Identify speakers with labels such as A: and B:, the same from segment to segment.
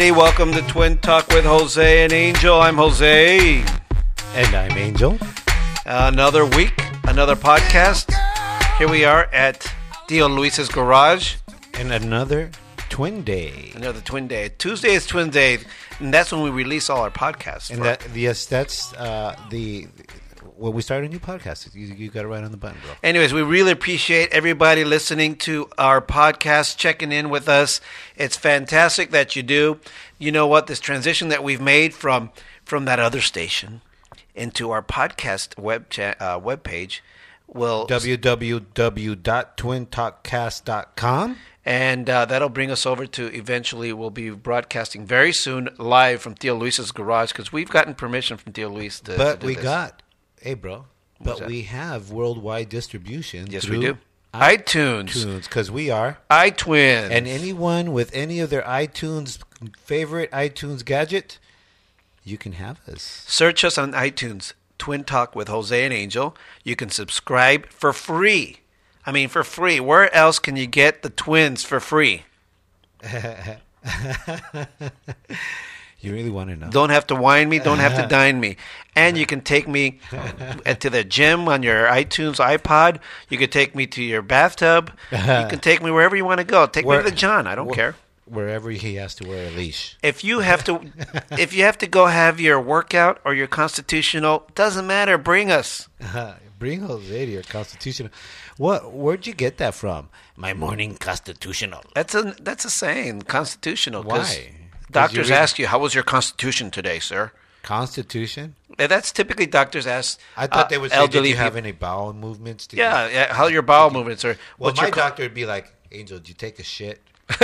A: Alrighty, welcome to Twin Talk with Jose and Angel. I'm Jose.
B: And I'm Angel.
A: Another week, another podcast. Here we are at Dio Luis's garage.
B: And another twin day.
A: Another twin day. Tuesday is twin day, and that's when we release all our podcasts.
B: And that yes, that's uh, the well, we started a new podcast. You, you got it right on the button, bro.
A: Anyways, we really appreciate everybody listening to our podcast, checking in with us. It's fantastic that you do. You know what? This transition that we've made from from that other station into our podcast web cha- uh, web page will
B: www.twintalkcast.com.
A: and uh, that'll bring us over to eventually we'll be broadcasting very soon live from Theo Luis's garage because we've gotten permission from Theo Luis to.
B: But
A: to
B: we
A: this.
B: got, hey, bro. But we have worldwide distribution.
A: Yes, we do. iTunes,
B: iTunes because we are.
A: iTwins,
B: And anyone with any of their iTunes favorite iTunes gadget, you can have us.
A: Search us on iTunes, Twin Talk with Jose and Angel. You can subscribe for free. I mean, for free. Where else can you get the twins for free?
B: You really want to know?
A: Don't have to wine me, don't have to dine me. And you can take me to the gym on your iTunes iPod. You can take me to your bathtub. You can take me wherever you want to go. Take
B: Where-
A: me to the John. I don't
B: wh-
A: care.
B: Wherever he has to wear a leash.
A: If you have to, if you have to go have your workout or your constitutional, doesn't matter. Bring us.
B: Bring Jose to your constitutional. What? Where'd you get that from? My morning constitutional.
A: That's a that's a saying. Constitutional.
B: Why?
A: Doctors
B: read-
A: ask you, "How was your constitution today, sir?"
B: Constitution?
A: That's typically doctors ask.
B: I thought
A: uh,
B: they would say, "Did
A: elderly
B: you have any bowel movements?" Did
A: Yeah,
B: You?
A: yeah. How your bowel movements are?
B: Well, my
A: your
B: doctor would be like, "Angel, did you take a shit?"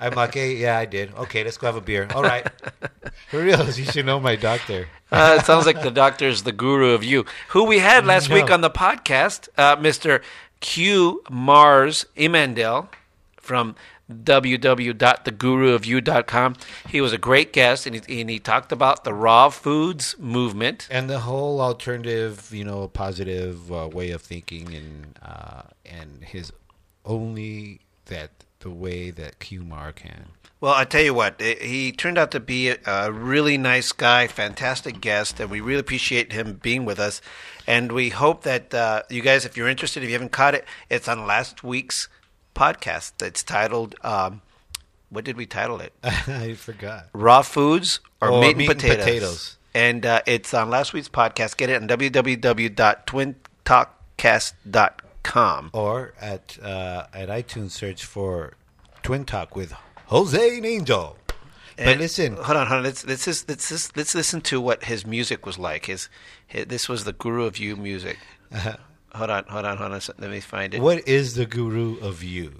B: I'm like, "Hey, yeah, I did. Okay, let's go have a beer. All right, for real, you should know my doctor."
A: Uh, it sounds like the doctor's the guru of you. Who we had last
B: No.
A: week on the podcast, uh, Mr. Q Mars Imandel from www.theguruofyou.com. He was a great guest, and he, and he talked about the raw foods movement.
B: and the whole alternative, you know, positive uh, way of thinking, and uh, and his only that the way that Qmar can.
A: Well, I tell you what, eh, he turned out to be a, a really nice guy, fantastic guest, and we really appreciate him being with us. And we hope that uh, you guys, if you're interested, if you haven't caught it, it's on last week's podcast. that's titled, um, what did we title it?
B: I forgot.
A: Raw foods or,
B: Or
A: meat, and
B: meat and
A: potatoes.
B: potatoes.
A: And uh, it's on last week's podcast. Get it on www.twintalkcast.com.
B: Or at uh, at iTunes, search for Twin Talk with Jose and Angel. But
A: And-
B: listen,
A: hold on, hold on. Let's let's just, let's just, let's listen to what his music was like. His, his this was the Guru of You music. hold on, hold on, hold on. Let me find it.
B: what is the guru of you?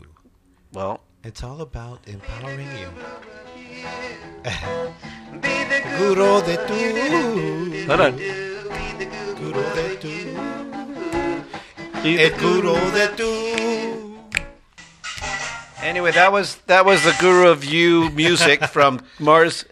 A: Well,
B: It's all about empowering you. Guru de tu.
A: hold on.
B: Guru de tu. El eh, guru de tu.
A: Anyway, that was that was the Guru of You music from Mars,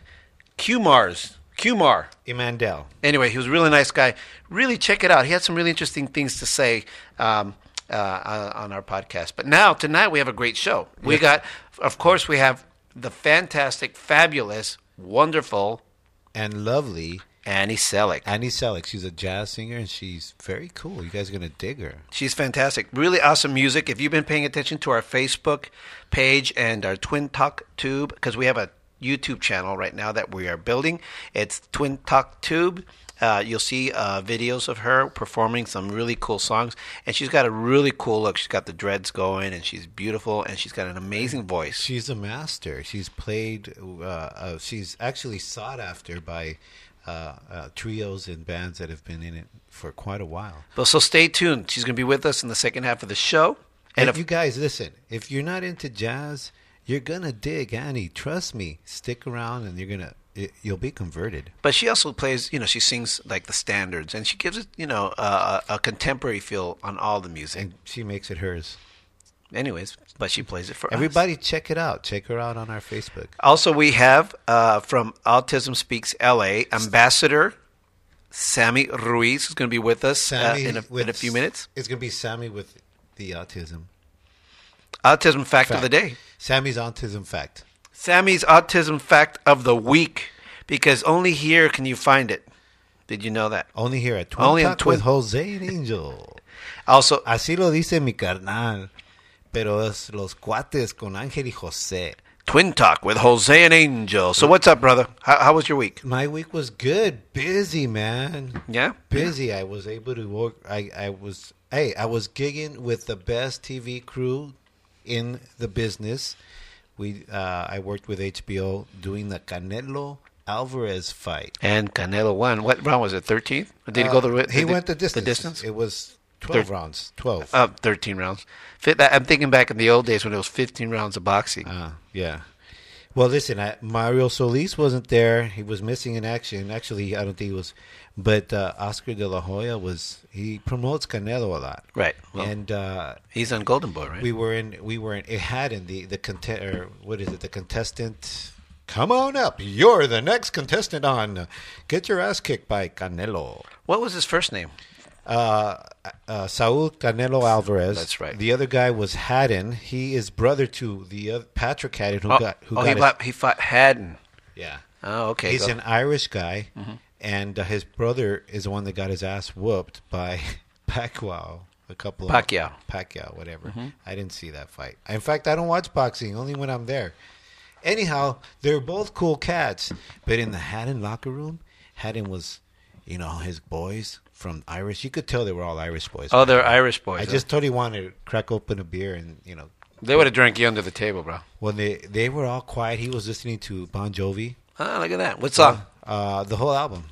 A: Q Mars, Q Mar.
B: Emandel.
A: Anyway, he was a really nice guy. Really check it out. He had some really interesting things to say um, uh, on our podcast. But now tonight we have a great show. We got, of course, we have the fantastic, fabulous, wonderful
B: And lovely
A: Annie Selick.
B: Annie Selick. She's a jazz singer and she's very cool. You guys are going to dig her.
A: She's fantastic. Really awesome music. If you've been paying attention to our Facebook page and our Twin Talk Tube, because we have a YouTube channel right now that we are building, it's Twin Talk Tube. Uh, you'll see uh, videos of her performing some really cool songs, and she's got a really cool look. She's got the dreads going, and she's beautiful, and she's got an amazing voice.
B: She's a master. She's played. Uh, uh, she's actually sought after by uh, uh, trios and bands that have been in it for quite a while.
A: But so stay tuned. She's going to be with us in the second half of the show.
B: And
A: And
B: if
A: if,
B: you guys listen, if you're not into jazz, you're gonna dig Annie. Trust me. Stick around, and you're gonna it, you'll be converted.
A: but she also plays, you know, she sings like the standards, and she gives it, you know, a, a contemporary feel on all the music.
B: And she makes it hers.
A: Anyways, but she plays it for us.
B: Everybody, check it out. Check her out on our Facebook.
A: Also, we have uh, from Autism Speaks LA, Ambassador Sammy Ruiz is going to be with us uh, in, a, in a few minutes.
B: It's gonna be Sammy with the autism.
A: Autism fact, of the day.
B: Sammy's autism fact.
A: Sammy's autism fact of the week, because only here can you find it. Did you know that?
B: Only here at Twin
A: Only on
B: Talk
A: Twin-
B: with Jose and Angel.
A: Also,
B: Así lo dice mi carnal. Pero es los cuates con Ángel y José.
A: Twin Talk with Jose and Angel. So, what's up, brother? How, how was your week?
B: My week was good. Busy, man.
A: Yeah?
B: Busy. I was able to work. I, I was, hey, I was gigging with the best TV crew in the business. We, uh, I worked with HBO doing the Canelo Alvarez fight.
A: And Canelo won. What round was it? 13th? Or did he go the
B: Uh, He
A: the,
B: went the distance.
A: The distance?
B: It was twelve
A: Thir-
B: rounds. Twelve.
A: Uh, 13 rounds. I'm thinking back in the old days when it was 15 rounds of boxing.
B: Ah, yeah. Well, listen, I, Mario Solis wasn't there. He was missing in action. Actually, I don't think he was. But uh, Oscar De La Hoya was. He promotes Canelo a lot.
A: Right. Well,
B: and uh,
A: he's on Golden Boy, right?
B: we were in. We were in. It had in the the contest. Or what is it? The contestant. Come on up. You're the next contestant on. Get your ass kicked by Canelo.
A: what was his first name?
B: Uh, uh, Saul Canelo Alvarez.
A: That's right.
B: The other guy was Hatton. He is brother to the other, Patrick Hatton, who
A: oh,
B: got who
A: oh,
B: got
A: he,
B: his-
A: fought, he fought Hatton.
B: yeah.
A: Oh, okay.
B: He's
A: go.
B: an Irish guy,
A: Mm-hmm.
B: And uh, his brother is the one that got his ass whooped by Pacquiao. A couple of
A: Pacquiao. Mm-hmm.
B: Pacquiao, whatever. I didn't see that fight. In fact, I don't watch boxing only when I'm there. Anyhow, they're both cool cats, but in the Hatton locker room, Hatton was, you know, his boys from Irish. You could tell they were all Irish boys.
A: oh, they're Irish boys.
B: I
A: huh?
B: just thought he wanted to crack open a beer and you know
A: They would have drank you under the table, bro.
B: when they they were all quiet. He was listening to Bon Jovi,
A: Ah, look at that. What song?
B: uh, the whole album.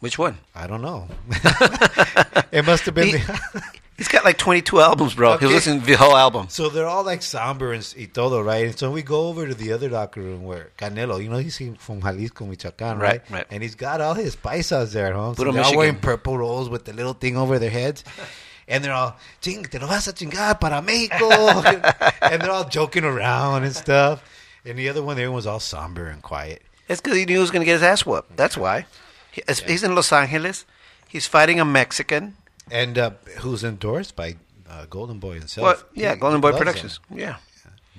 A: Which one?
B: I don't know. it must have been.
A: He-
B: the-
A: He's got like 22 albums, bro. He
B: Okay.
A: was listening to the whole album.
B: so they're all like somber and, y todo, right? And so we go over to the other locker room where Canelo, you know, he's from Jalisco, Michoacan, right?
A: Right, right.
B: And he's got all his paisas there, huh? So
A: Puro
B: they're all wearing purple rolls with the little thing over their heads. And they're all, ching, te lo vas a chingar para Mexico. and they're all joking around and stuff. And the other one, everyone was all somber and quiet.
A: It's because he knew he was going to get his ass whooped. That's why. He, it's- He's in Los Angeles. He's fighting a Mexican.
B: And uh, who's endorsed by uh, Golden Boy himself.
A: Well, yeah,
B: He-
A: Golden
B: he
A: Boy. Productions. Yeah.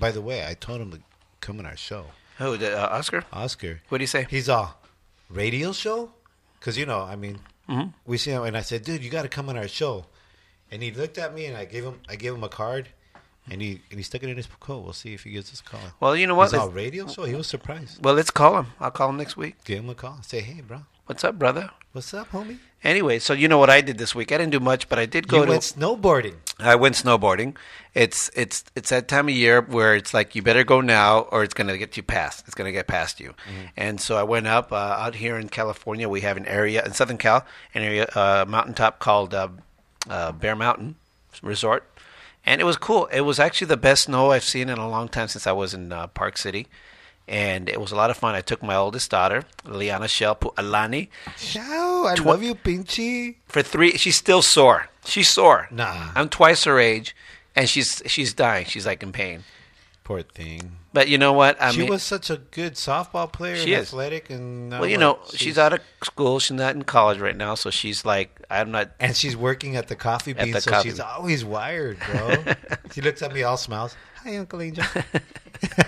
B: By the way, I told him to come on our show.
A: Who, the, uh, Oscar?
B: Oscar.
A: What do you say?
B: He's a radio show, because you know, I mean,
A: Mm-hmm.
B: we see him, and I said, dude, you got to come on our show. And he looked at me, and I gave him, I gave him a card, and he and he stuck it in his coat. We'll see if he gives us a call.
A: Well, you know what?
B: He's all radio show. He was surprised.
A: Well, let's call him. I'll call him next week.
B: Give him a call. Say, hey, bro,
A: What's up, brother?
B: what's up, homie?
A: Anyway, so you know what I did this week? I didn't do much, but I did go
B: you
A: to.
B: went snowboarding.
A: I went snowboarding. It's it's it's that time of year where it's like you better go now or it's going to get you past. It's going to get past you. And so I went up uh, out here in California. We have an area in Southern Cal, an area uh, mountaintop called uh, uh, Bear Mountain Resort, and it was cool. It was actually the best snow I've seen in a long time since I was in uh, Park City. And it was a lot of fun. I took my oldest daughter, Liana Shell Alani,
B: Ciao, I love you, Pinchy.
A: for three. She's still sore. She's sore.
B: Nah.
A: I'm twice her age, and she's she's dying. She's like in pain.
B: Poor thing.
A: But you know what? I
B: she
A: mean,
B: was such a good softball player,
A: She
B: and
A: is.
B: athletic, and
A: well, you know, she's, out of school. She's not in college right now, so she's like, I'm not.
B: And she's working at the coffee bean, so
A: coffee
B: she's always wired, bro. she looks at me, all smiles. Hi, Uncle Angel.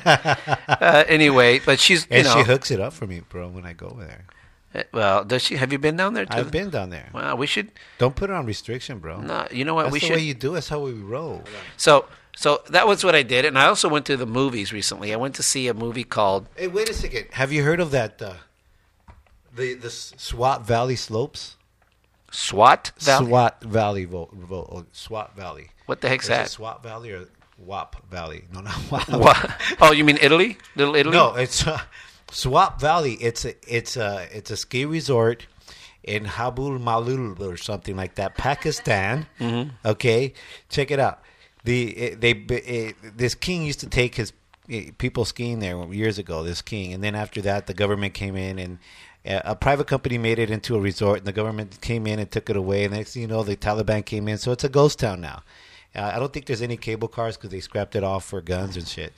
A: Uh, anyway, but she's you
B: and
A: know.
B: she hooks it up for me, bro, when I go over there.
A: uh, well, does she? Have you been down there too?
B: I've been down there.
A: Well, we should.
B: Don't put it on restriction, bro.
A: No, you know what?
B: That's
A: we
B: the
A: should.
B: way you do. it. That's how we roll.
A: so, so that was what I did, and I also went to the movies recently. I went to see a movie called
B: Hey, wait a second. Have you heard of that? Uh, the the Swat Valley slopes.
A: SWAT. Valley?
B: Swat Valley, vo, vo, oh, Swat Valley.
A: What the heck's
B: Is it
A: that?
B: Swat Valley or WAP Valley? No, not WAP.
A: What? Oh, you mean Italy? Little Italy?
B: No, it's uh, Swap Valley. It's a it's a it's a ski resort in Habul Malul or something like that, Pakistan.
A: Mm-hmm.
B: Okay, check it out. The eh, they eh, this king used to take his eh, people skiing there years ago. This king, and then after that, the government came in and. uh, A private company made it into a resort, and the government came in and took it away. And next thing you know, the Taliban came in, so it's a ghost town now. Uh, I don't think there's any cable cars because they scrapped it off for guns and shit.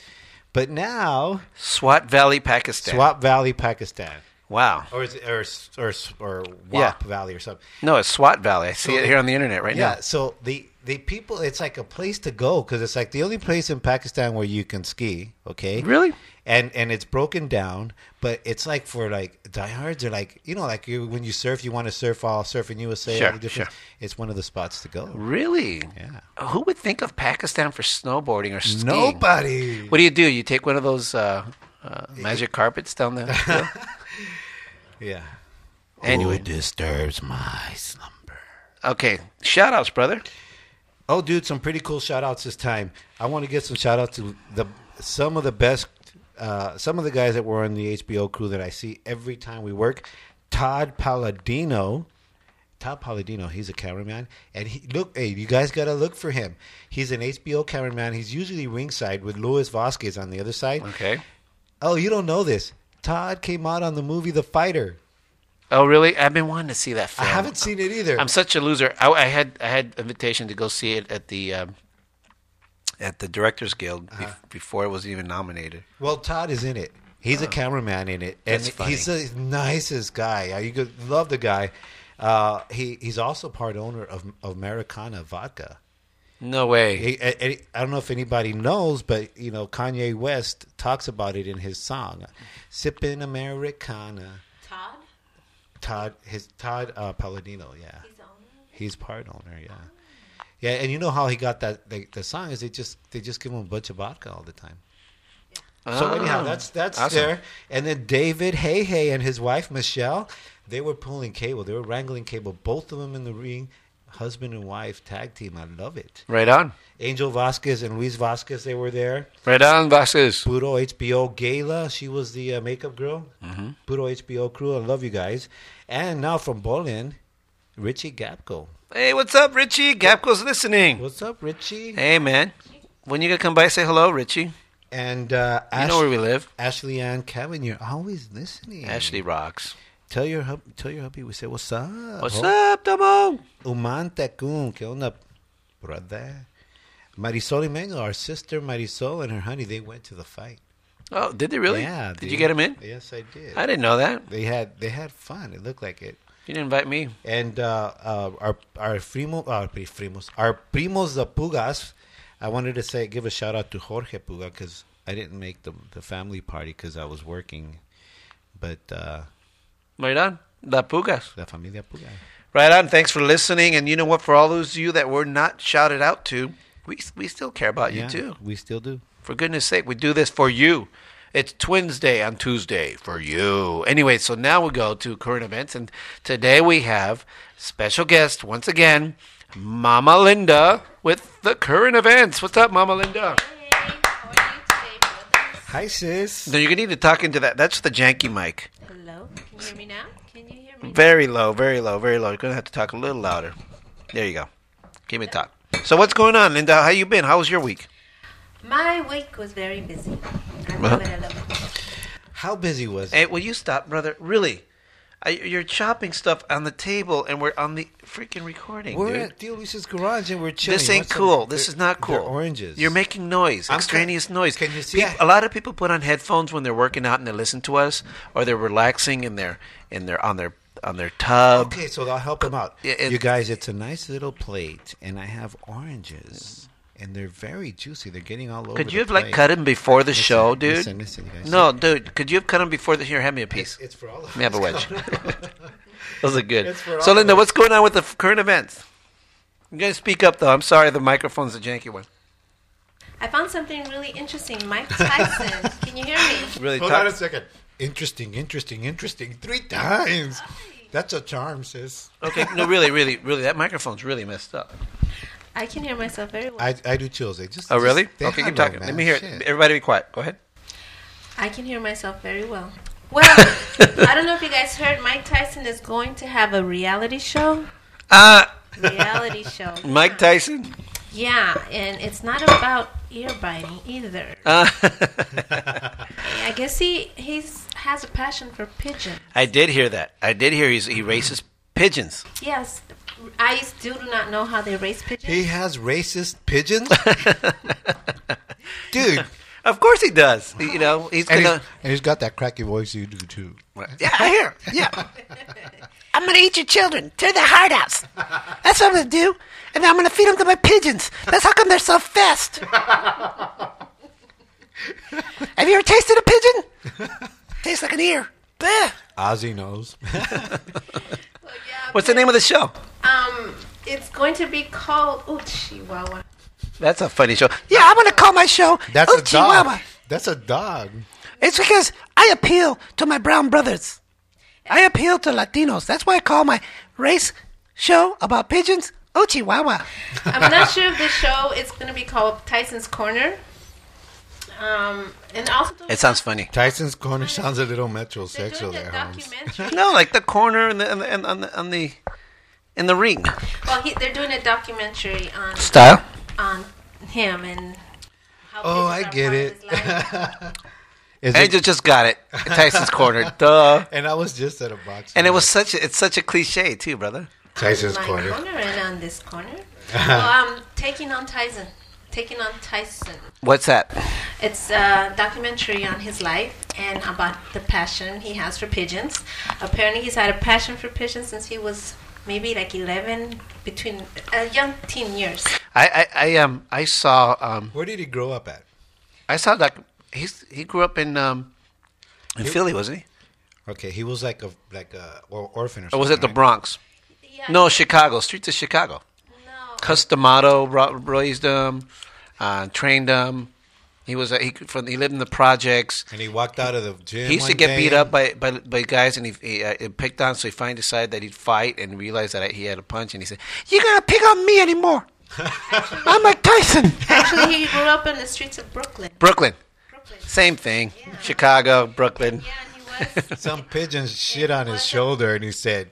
B: But now,
A: Swat Valley, Pakistan.
B: Swat Valley, Pakistan,
A: Wow.
B: or is it, or or or Wap
A: Yeah.
B: Valley or something.
A: No, it's Swat Valley. I see
B: So-
A: it here on the internet right
B: Yeah.
A: now. Yeah.
B: So the the people, it's like a place to go because it's like the only place in Pakistan where you can ski. Okay.
A: Really?
B: And and it's broken down, but it's like for like diehards or like you know like you, when you surf, you want to surf all surfing USA.
A: Sure,
B: all the different,
A: sure.
B: It's one of the spots to go.
A: Really?
B: Yeah.
A: Who would think of Pakistan for snowboarding or skiing?
B: Nobody.
A: What do you do? You take one of those uh, uh, magic carpets down the.
B: Yeah.
A: Anyway.
B: Who disturbs my slumber?
A: okay, shout outs, brother.
B: Oh, dude, some pretty cool shout outs this time. I want to give some shout outs to the some of the best, uh, some of the guys that were on the HBO crew that I see every time we work. Todd Palladino. Todd Palladino, he's a cameraman, and he look. Hey, you guys gotta look for him. He's an HBO cameraman. He's usually ringside with Luis Vasquez on the other side.
A: Okay.
B: Oh, you don't know this? Todd came out on the movie The Fighter.
A: Oh, really? I've been wanting to see that film.
B: I haven't seen it either.
A: I'm such a loser. I, I had I had invitation to go see it at the um, at the Directors Guild be-
B: Uh-huh.
A: before it was even nominated.
B: Well, Todd is in it. He's a cameraman in it, and
A: That's funny.
B: he's the nicest guy. You could love the guy. Uh, he he's also part owner of of Americana Vodka.
A: No way.
B: He, I, I- I don't know if anybody knows, but you know Kanye West talks about it in his song, "Sipping Americana."
C: Todd?
B: Todd, his Todd uh, Palladino, yeah,
C: He's owner?
B: he's part owner, yeah, yeah. And you know how he got that? The, the song is they just they just give him a bunch of vodka all the time. So
A: Oh,
B: anyhow, that's that's
A: awesome.
B: there. And then David Hey Hey and his wife Michelle, they were pulling cable. They were wrangling cable. Both of them in the ring, husband and wife tag team. I love it.
A: Right on.
B: Angel Vasquez and Luis Vasquez, they were there.
A: Right on, Vasquez.
B: Puro HBO Gala, she was the uh, makeup girl.
A: Mm-hmm.
B: Puro HBO crew, I love you guys. And now from Bolin, Richie Gapko.
A: Hey, what's up, Richie? Gapco's listening.
B: What's up, Richie?
A: Hey, man. When you gonna come by, say hello, Richie.
B: And uh,
A: You
B: Ash-
A: know where we live.
B: Ashley Ann Kevin, you're always listening.
A: Ashley rocks.
B: Tell your hub, tell your hubby we say what's up.
A: What's
B: ho?
A: up, Tomo?
B: Umante kun, que onda, brother. Marisol Emmanuel, our sister Marisol and her honey, they went to the fight.
A: Oh, did they really?
B: Yeah.
A: Did you get them in?
B: Yes, I did.
A: I didn't know that.
B: They had they had fun. It looked like it.
A: You didn't invite me.
B: And uh, uh, our our primo, our pri- primos, our primos the Pugas. I wanted to say give a shout out to Jorge Puga because I didn't make the the family party because I was working, but uh,
A: Right on. La Pugas.
B: la familia Puga.
A: Right on. Thanks for listening. And you know what? For all those of you that were not shouted out to, we we still care about you too.
B: we still do.
A: For goodness sake, we do this for you. It's Twins Day on Tuesday for you. Anyway, so now we go to current events, and today we have special guest once again, Mama Linda with the current events. What's up, Mama Linda?
C: Hey, how are you today, brothers?
B: Hi sis.
A: No, you're gonna need to talk into that. That's the janky mic.
C: Hello? Can you hear me now? Can you hear me?
A: Very low, very low, very low. You're gonna have to talk a little louder. There you go. Give me a talk. So what's going on, Linda? How you been? How was your week?
C: My week was very busy. I
A: Uh-huh.
C: love it, I love it.
B: How busy was
A: Hey,
B: it?
A: will you stop, brother? Really? I, you're chopping stuff on the table, and we're on the freaking recording,
B: We're
A: dude.
B: at Theo Luis's garage and we're chilling.
A: This ain't
B: What's
A: cool. This is not cool.
B: oranges.
A: You're making noise,
B: I'm
A: extraneous noise.
B: Can you see
A: Peop-
B: I-
A: a lot of people put on headphones when they're working out and they listen to us, or they're relaxing in their in their on their on their tub.
B: Okay, so I'll help them out.
A: It-
B: you guys, it's a nice little plate, and I have oranges, and they're very juicy. They're getting all over.
A: Could
B: the
A: you have like cut them before the
B: Listen,
A: show, dude?
B: Listen, listen, you guys.
A: No, dude. Could you have cut them before the? Here, have me a piece.
B: it's for all of
A: Let me have a wedge. Those are good.
B: It's for all
A: So, Linda,
B: us.
A: what's going on with the f- current events? You gotta speak up, though. I'm sorry, the microphone's a janky one.
C: I found something really interesting. Mike Tyson. Can you hear me?
A: Really
B: Hold
A: talk-
B: on a second. Interesting, interesting, interesting. Three times. That's a charm, sis.
A: Okay, no, really, really, really, that microphone's really messed up.
C: I can hear myself very well.
B: I, I do chills. They just.
A: Oh, really?
B: just- they
A: Okay, keep
B: handle,
A: talking. Let me hear it.
B: Shit.
A: Everybody be quiet. Go ahead.
C: I can hear myself very well. Well, I don't know if you guys heard. Mike Tyson is going to have a reality show.
A: Uh,
C: Reality show.
A: Mike Tyson.
C: Yeah, and it's not about ear biting either.
A: Uh,
C: I guess he he's has a passion for pigeon.
A: I did hear that. I did hear he's, he races pigeons.
C: Yes, I still do not know how they raise pigeons.
B: He has racist pigeons, dude.
A: Of course he does. You know, he's
B: And
A: gonna.
B: and he's got that cracky voice you do too.
A: Yeah, I hear. Yeah. I'm gonna eat your children. Tear their heart out. That's what I'm gonna do. And I'm gonna feed them to my pigeons. That's how come they're so fast. Have you ever tasted a pigeon? Tastes like an ear. Bleh.
B: Ozzy knows.
C: Well, yeah,
A: What's the name of the show?
C: Um, it's going to be called Oh Chihuahua.
A: That's a funny show. Yeah, I'm gonna call my show.
B: That's a dog. That's a dog.
A: It's because I appeal to my brown brothers. I appeal to Latinos. That's why I call my race show about pigeons Oh Chihuahua.
C: I'm not sure if the show is going to be called Tyson's Corner. Um, and also
A: It sounds funny.
B: Tyson's corner sounds a little metrosexual there, Holmes.
C: documentary.
A: No, like the corner and the, and the, and the on the in the ring
C: well, he, they're doing a documentary on
A: style.
C: on him and. How
B: Oh, I get
C: part of
B: it.
C: his life.
B: Is
A: I
B: it-
A: just just got it. Tyson's corner, duh.
B: and I was just at a box.
A: And it was such a, it's such a cliche too, brother.
B: Tyson's
C: my
B: corner.
C: and on this corner. well, I'm taking on Tyson. Taking on Tyson.
A: What's that?
C: It's a documentary on his life and about the passion he has for pigeons. Apparently, he's had a passion for pigeons since he was maybe like 11, between uh, young teen years.
A: I I, I um I saw um
B: Where did he grow up at?
A: I saw that he's he grew up in um in Philly, wasn't he?
B: Okay, he was like a like a or orphan or
A: Or was it the
B: right?
A: Bronx?
C: Yeah,
A: No, Chicago. Streets of Chicago.
C: no.
A: Cus D'Amato raised him, uh, trained him. He was a, he from he lived in the projects.
B: And he walked out of the gym.
A: He used to get
B: day
A: beat up by by, by guys, and he, he uh, picked on. So he finally decided that he'd fight, and realized that he had a punch, and he said, "You're gonna pick on me anymore? I'm Mike Tyson."
C: Actually, he grew up in the streets of Brooklyn.
A: Brooklyn,
C: Brooklyn.
A: same thing. Chicago, Brooklyn.
C: Yeah, he was.
B: Some pigeon shit on his shoulder, and he said,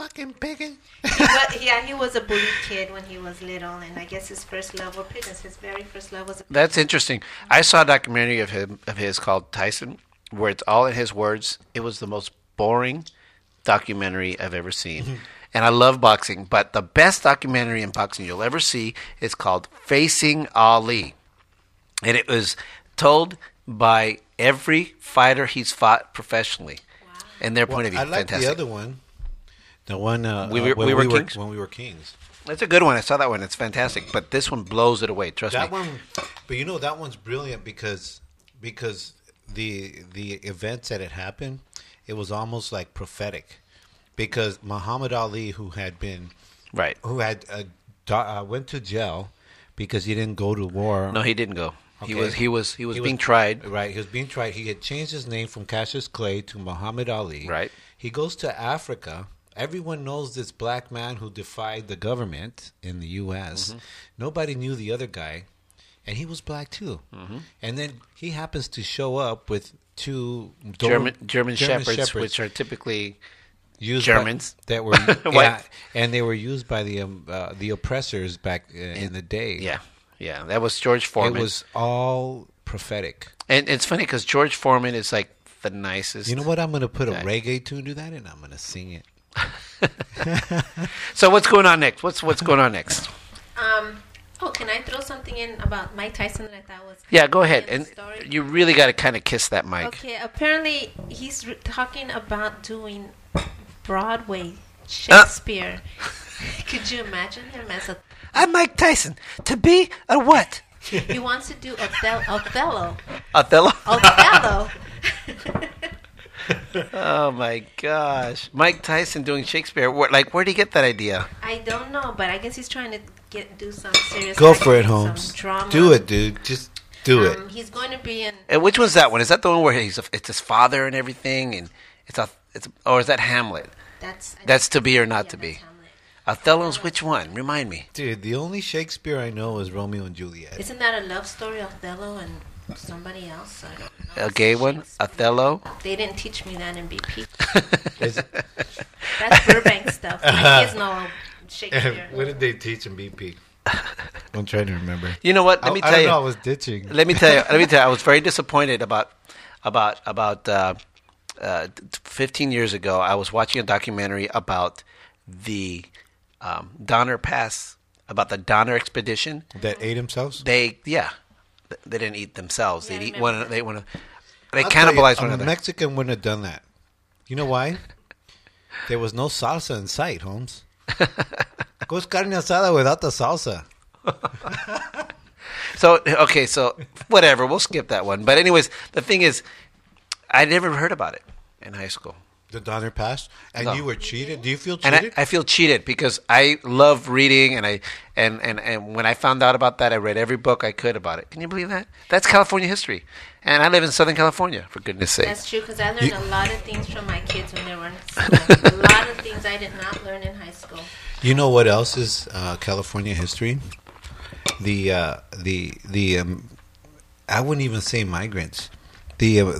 B: "Fucking pigeon."
C: he was, yeah, he was a bullied kid when he was little, and I guess his first love were pigeons. His very first love was.
A: That's interesting. I saw a documentary of him of his called Tyson, where it's all in his words. It was the most boring documentary I've ever seen. Mm-hmm. and I love boxing, but the best documentary in boxing you'll ever see is called Facing Ali. And it was told by every fighter he's fought professionally. And their point of view.
B: I like
A: Fantastic.
B: the other one. The one uh,
A: We
B: uh,
A: Were-
B: when
A: We Were Kings?
B: when we were kings.
A: It's a good one. I saw that one. It's fantastic. But this one blows it away. Trust
B: That
A: me.
B: one, but you know that one's brilliant because because the the events that had happened, it was almost like prophetic, because Muhammad Ali, who had been
A: Right.
B: who had uh, uh, went to jail because he didn't go to war.
A: No, he didn't go. He was he was he was
B: He
A: being tried.
B: Right, he was being tried. He had changed his name from Cassius Clay to Muhammad Ali.
A: Right.
B: He goes to Africa. Everyone knows this black man who defied the government in the U.S.
A: Mm-hmm.
B: Nobody knew the other guy, and he was black too.
A: Mm-hmm.
B: And then he happens to show up with two
A: German
B: Doberman-
A: German, shepherds, which are typically
B: used
A: Germans.
B: by, that were yeah, and they were used by the um, uh, the oppressors back uh, in the day.
A: yeah, yeah. That was George Foreman.
B: it was all prophetic.
A: and it's funny because George Foreman is like the nicest.
B: You know what? I'm going to put a reggae tune to that, and I'm going to sing it.
A: So what's going on next? What's what's going on next?
C: Um. Oh, can I throw something in about Mike Tyson that I thought was?
A: Yeah, go ahead. And
C: story?
A: you really got to kind of kiss that mic.
C: Okay, apparently he's re- talking about doing Broadway Shakespeare. Could you imagine him as a?
A: I'm Mike Tyson. To be a what?
C: He wants to do. Othello. Othello.
A: Othello. Oh my gosh, Mike Tyson doing Shakespeare. Where, like, where did he get that idea?
C: I don't know, but I guess he's trying to get do some serious.
B: Go for it, Holmes.
C: Drama.
B: Do it, dude. Just do
C: Um,
B: it.
C: he's going to be in.
A: And which one's that one? Is that the one where he's a, it's his father and everything, and it's a it's or is that Hamlet?
C: That's I
A: That's to be or not
C: yeah,
A: to be. Othello's which one? Remind me.
B: Dude, the only Shakespeare I know is Romeo and Juliet.
C: Isn't that a love story, Othello and? Somebody else. I don't.
A: A gay one, Othello.
C: They didn't teach me that in BP. That's Burbank stuff. My kids know Shakespeare.
B: what did they teach in BP? I'm trying to remember.
A: You know what? Let
B: I,
A: me
B: I
A: tell
B: don't
A: you.
B: know. I was ditching.
A: Let me tell you. Let me tell you. I was very disappointed about about about uh, uh, 15 years ago. I was watching a documentary about the um, Donner Pass, about the Donner expedition.
B: That ate themselves.
A: They yeah, th- they didn't eat themselves.
C: Yeah,
A: They'd eat
C: remember
A: one.
C: that.
A: They want to. They
B: I'll tell you,
A: cannibalized one
B: a
A: another.
B: Mexican wouldn't have done that. You know why? There was no salsa in sight, Holmes. Goes carne asada without the salsa.
A: So okay, so whatever, we'll skip that one. But anyways, the thing is, I never heard about it in high school,
B: The Donner Pass, and
A: No.
B: you were cheated. Do you feel
A: and
B: cheated?
A: I, I feel cheated because I love reading, and I and, and and when I found out about that, I read every book I could about it. Can you believe that? That's California history, and I live in Southern California, for goodness' sake.
C: That's true because I learned a lot of things from my kids when they were in school. a lot of things I did not learn in high school.
B: You know what else is uh, California history? The uh, the the um, I wouldn't even say migrants. The uh,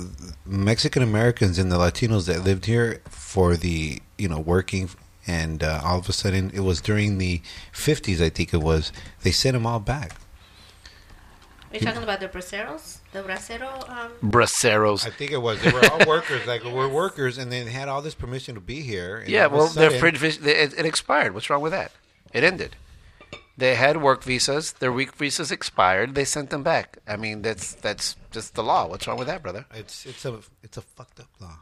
B: Mexican Americans and the Latinos that lived here for the you know working and uh, all of a sudden it was during the 50s I think it was they sent them all back.
C: Are you talking about the braceros? The bracero? Um,
A: Braceros.
B: I think it was they were all workers like we're workers and they had all this permission to be here.
A: Yeah,
B: all of a
A: well, their
B: sudden-
A: fridge, it, it expired. What's wrong with that? It ended. They had work visas. Their week visas expired. They sent them back. I mean, that's that's just the law. What's wrong with that, brother?
B: It's it's a it's a fucked up law.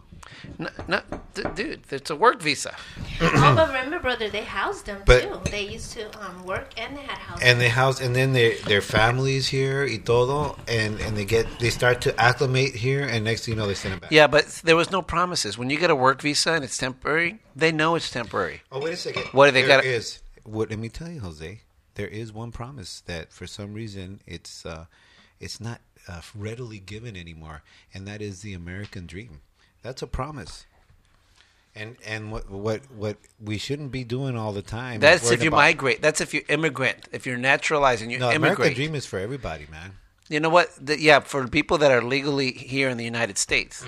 A: No, no d- dude, it's a work visa.
C: oh, but remember, brother, they housed them
B: But-
C: too. They used to um, work and they had housing.
B: and they house and then their their families here y todo and and they get they start to acclimate here and next thing you know they send them back
A: Yeah, but there was no promises. When you get a work visa and it's temporary, they know it's temporary.
B: oh wait a second
A: What do they
B: There
A: got-
B: is what let me tell you jose there is one promise that for some reason it's uh it's not uh, readily given anymore and that is the american dream that's a promise and and what what what we shouldn't be doing all the time
A: That's if you
B: about-
A: migrate. That's if you immigrant. If you're naturalizing, you
B: no
A: immigrate.
B: american dream is for everybody man
A: You know what? The, yeah, for people that are legally here in the United States.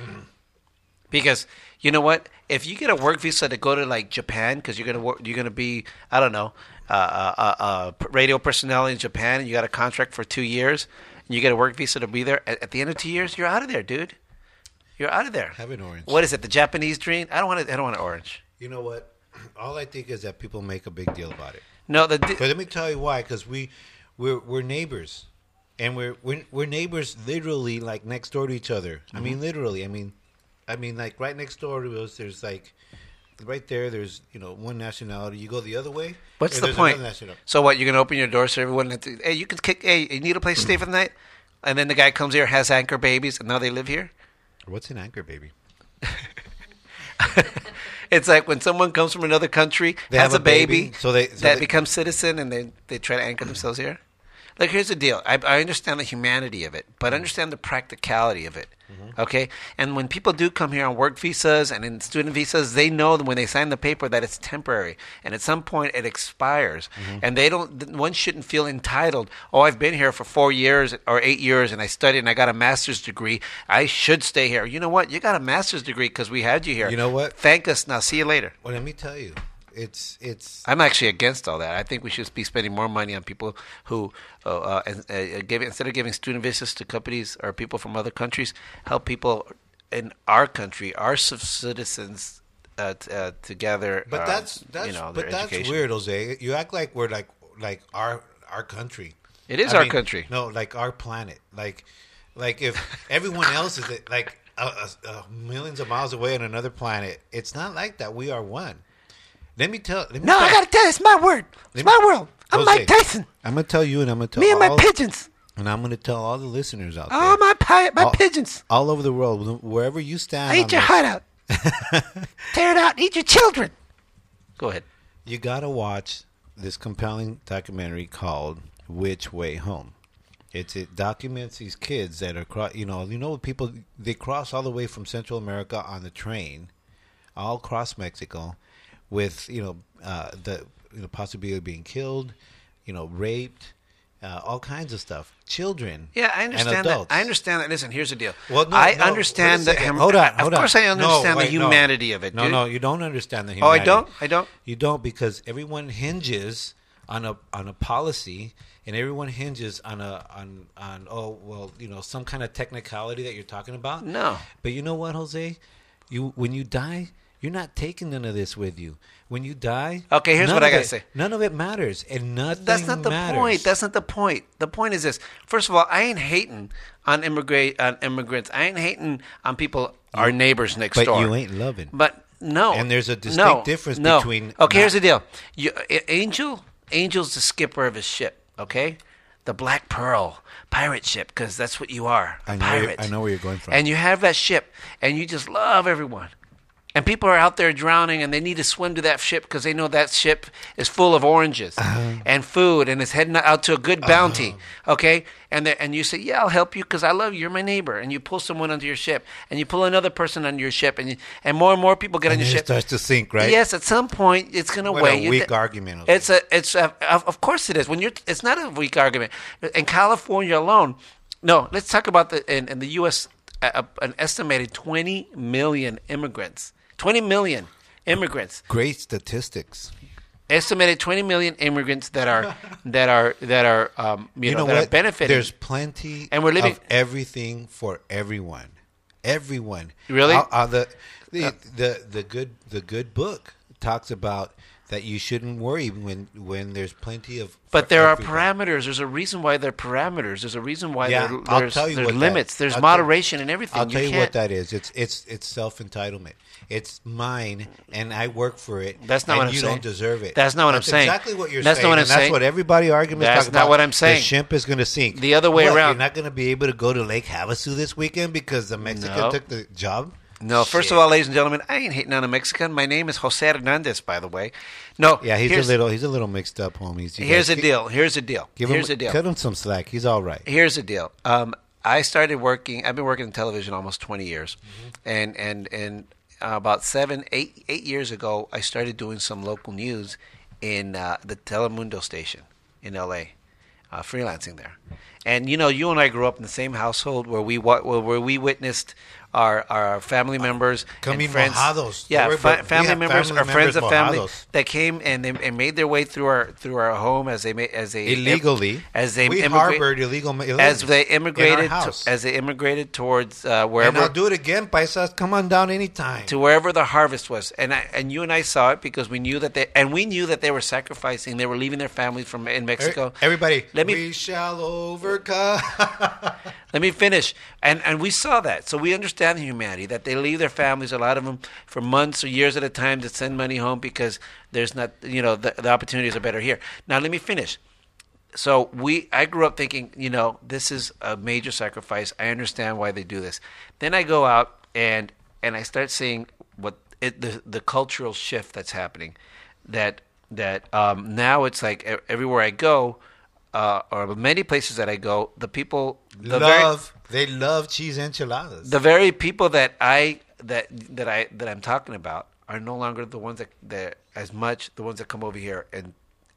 A: Because you know what? If you get a work visa to go to like Japan, because you're gonna work, you're gonna be I don't know, uh, uh, uh, uh, radio personality in Japan, and you got a contract for two years, and you get a work visa to be there. At, at the end of two years, you're out of there, dude. You're out of there.
B: Have an orange.
A: What is it? The Japanese dream? I don't want to. I don't want an orange.
B: you know what all i think is that people make a big deal about it
A: No, the
B: But let me tell you why. Because we we're we're neighbors, and we're we're we're neighbors literally like next door to each other. I
A: Mm-hmm.
B: mean, literally. I mean, I mean, like right next door to us. There's like right there. There's you know one nationality. You go the other way.
A: What's the point? So what? You're gonna open your doors to everyone? Hey, you can kick. Hey, you need a place to stay for the night, and then the guy comes here, has anchor babies, and now they live here.
B: What's an anchor, baby?
A: It's like when someone comes from another country,
B: They
A: has
B: have
A: a baby,
B: so they- so
A: that
B: they-
A: becomes citizen, and they they try to anchor themselves here. Like here's the deal. I, I understand the humanity of it,
B: Mm-hmm.
A: but understand the practicality of it. Okay, and when people do come here on work visas and in student visas, they know that when they sign the paper that it's temporary, and at some point it expires,
B: Mm-hmm.
A: and they don't. One shouldn't feel entitled. Oh, I've been here for four years or eight years, and I studied and I got a master's degree. I should stay here. You know what? You got a master's degree because we had you here.
B: You know what?
A: Thank us. Now see you later.
B: Well, let me tell you, it's it's
A: I'm actually against all that. I think we should be spending more money on people who, uh, uh, uh, give, instead of giving student visas to companies or people from other countries, help people in our country, our citizens, uh, t- uh, together.
B: But
A: um,
B: that's that's
A: you know,
B: but that's
A: education.
B: weird, Jose. You act like we're like like our our country.
A: It is our country.
B: No, like our planet. Like like if everyone else is like uh, uh, millions of miles away on another planet, it's not like that. We are one. Let me tell. Let me
A: No,
B: tell,
A: I gotta tell you, it's my word. It's
B: Let
A: my world. I'm
B: Jose,
A: Mike Tyson.
B: I'm gonna tell you, and I'm gonna tell
A: Me and my pigeons.
B: and I'm gonna tell all the listeners out
A: Oh,
B: there,
A: my pi- my
B: all,
A: pigeons.
B: all over the world, wherever you stand.
A: I eat your
B: this-
A: out. Tear it out. and Eat your children. Go ahead.
B: you gotta watch this compelling documentary called "Which Way Home." It's it documents these kids that are cro- you know you know people they cross all the way from Central America on the train, all across Mexico, with you know uh, the you know possibility of being killed, you know raped, uh, all kinds of stuff. Children.
A: Yeah, I
B: and
A: understand that. I understand that. Listen, here's the deal.
B: Well, no,
A: I
B: no,
A: understand
B: wait a
A: the.
B: second.
A: hum-
B: Hold on,
A: Of
B: hold on.
A: course, I
B: No,
A: understand
B: wait,
A: the
B: no.
A: humanity of it.
B: No,
A: dude.
B: no, you don't understand the humanity.
A: Oh, I don't? I don't?
B: You don't because everyone hinges on a on a policy, and everyone hinges on a on on oh well, you know, some kind of technicality that you're talking about.
A: No.
B: but you know what, Jose? You when you die, you're not taking none of this with you. When you die,
A: Okay, here's what I gotta
B: it-
A: say.
B: None of it matters, and nothing.
A: That's not the
B: matters.
A: point. That's not the point. The point is this. First of all, I ain't hating on immigrate on immigrants. I ain't hating on people, our neighbors next
B: but
A: door.
B: you ain't loving.
A: But no,
B: And there's a distinct
A: no,
B: difference
A: no.
B: between
A: Okay, here's the deal. You, Angel, Angel's the skipper of his ship. Okay, the Black Pearl pirate ship, because that's what you are. a
B: I know
A: pirate.
B: I know where you're going from.
A: And you have that ship, and you just love everyone. And people are out there drowning, and they need to swim to that ship because they know that ship is full of oranges
B: Uh-huh.
A: and food, and it's heading out to a good bounty. Okay, and and you say, "Yeah, I'll help you because I love you. You're my neighbor." And you pull someone onto your ship, and you pull another person onto your ship, and you, and more and more people get
B: and
A: on your ship.
B: starts to sink, right?
A: Yes, at some point it's going to weigh
B: a
A: you.
B: weak
A: da-
B: argument.
A: It's a, it's a, of of course it is. When you're, it's not a weak argument. In California alone, no. Let's talk about the in, in the U.S. Uh, an estimated 20 million immigrants. 20 million immigrants.
B: Great statistics.
A: Estimated 20 million immigrants that are that are that are um, you,
B: You,
A: know,
B: know,
A: that are benefiting.
B: There's plenty
A: And we're living-
B: of everything for everyone. Everyone.
A: Really?
B: Uh, uh, the, the the the good the good book talks about that you shouldn't worry when when there's plenty of.
A: But there are parameters. There's a reason why there are parameters. There's a reason why
B: Yeah,
A: there,
B: I'll
A: there's,
B: tell you
A: there's
B: what that-
A: limits. there's
B: I'll tell-
A: moderation and everything.
B: I'll tell you,
A: can't,
B: what that is. It's it's it's self entitlement. It's mine, and I work for it.
A: That's not what I'm
B: you
A: saying.
B: don't deserve it.
A: That's not what I'm saying.
B: Exactly what you're
A: That's not what I'm
B: and that's what everybody arguments
A: That's not
B: about.
A: what I'm saying.
B: The ship is going to sink.
A: The other way
B: What,
A: around.
B: You're not going to be able to go to Lake Havasu this weekend because the Mexican
A: No.
B: took the job.
A: No, first
B: Shit.
A: of all, ladies and gentlemen, I ain't hating on a Mexican. My name is Jose Hernandez, by the way. No,
B: Yeah, he's a little he's a little mixed up, homies. You
A: Here's
B: guys
A: the deal. Here's the deal.
B: Give
A: here's
B: him,
A: the deal.
B: Cut him some slack. He's all right.
A: Here's the deal. Um, I started working. I've been working in television almost 20 years, and and and uh, about seven, eight, eight years ago, I started doing some local news in uh, the Telemundo station in L.A. Uh, freelancing there, and you know, you and I grew up in the same household where we where we witnessed our our family members
B: Coming
A: and friends.
B: mojados.
A: Yeah, fa- family members
B: family
A: or friends
B: members
A: of family
B: mojados.
A: that came and they and made their way through our through our home as they as they
B: Illegally,
A: as they
B: we harbored illegal
A: as they immigrated to, as they immigrated towards uh,
B: and
A: wherever
B: I'll do it again, paisas. Come on down anytime.
A: to wherever the harvest was and I, and you and I saw it because we knew that they and we knew that they were sacrificing they were leaving their families from in Mexico
B: Everybody,
A: Let me-
B: we shall overcome.
A: let me finish and and we saw that so we understand the humanity that they leave their families a lot of them for months or years at a time to send money home because there's not you know the, the opportunities are better here. Now let me finish. So we i grew up thinking you know this is a major sacrifice. I understand why they do this. Then i go out and and i start seeing what it, the the cultural shift that's happening. That that um, now it's like everywhere i go uh, or many places that i go the people the
B: love. They love cheese enchiladas.
A: the very people that I that that I that I'm talking about are no longer the ones that that as much the ones that come over here and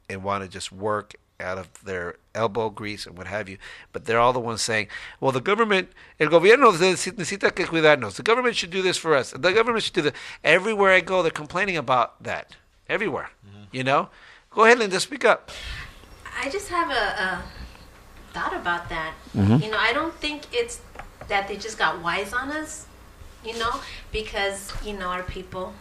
A: and want to just work out of their elbow grease and what have you. But they're all the ones saying, "Well, the government, el gobierno necesita que cuidarnos. The government should do this for us. The government should do that." Everywhere I go, they're complaining about that. Everywhere, mm-hmm. you know. Go ahead, Linda. Speak up.
C: I just have a, a thought about that.
A: Mm-hmm.
C: You know, I don't think it's that they just got wise on us, you know, because, you know, our people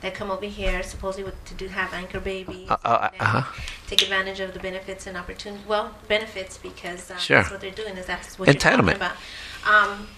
C: that come over here supposedly to do have anchor babies,
A: Uh, uh, uh-huh.
C: take advantage of the benefits and opportunities. Well, benefits because uh,
A: Sure.
C: that's what they're doing. Is that's what you're
A: Entitlement.
C: talking about. Um,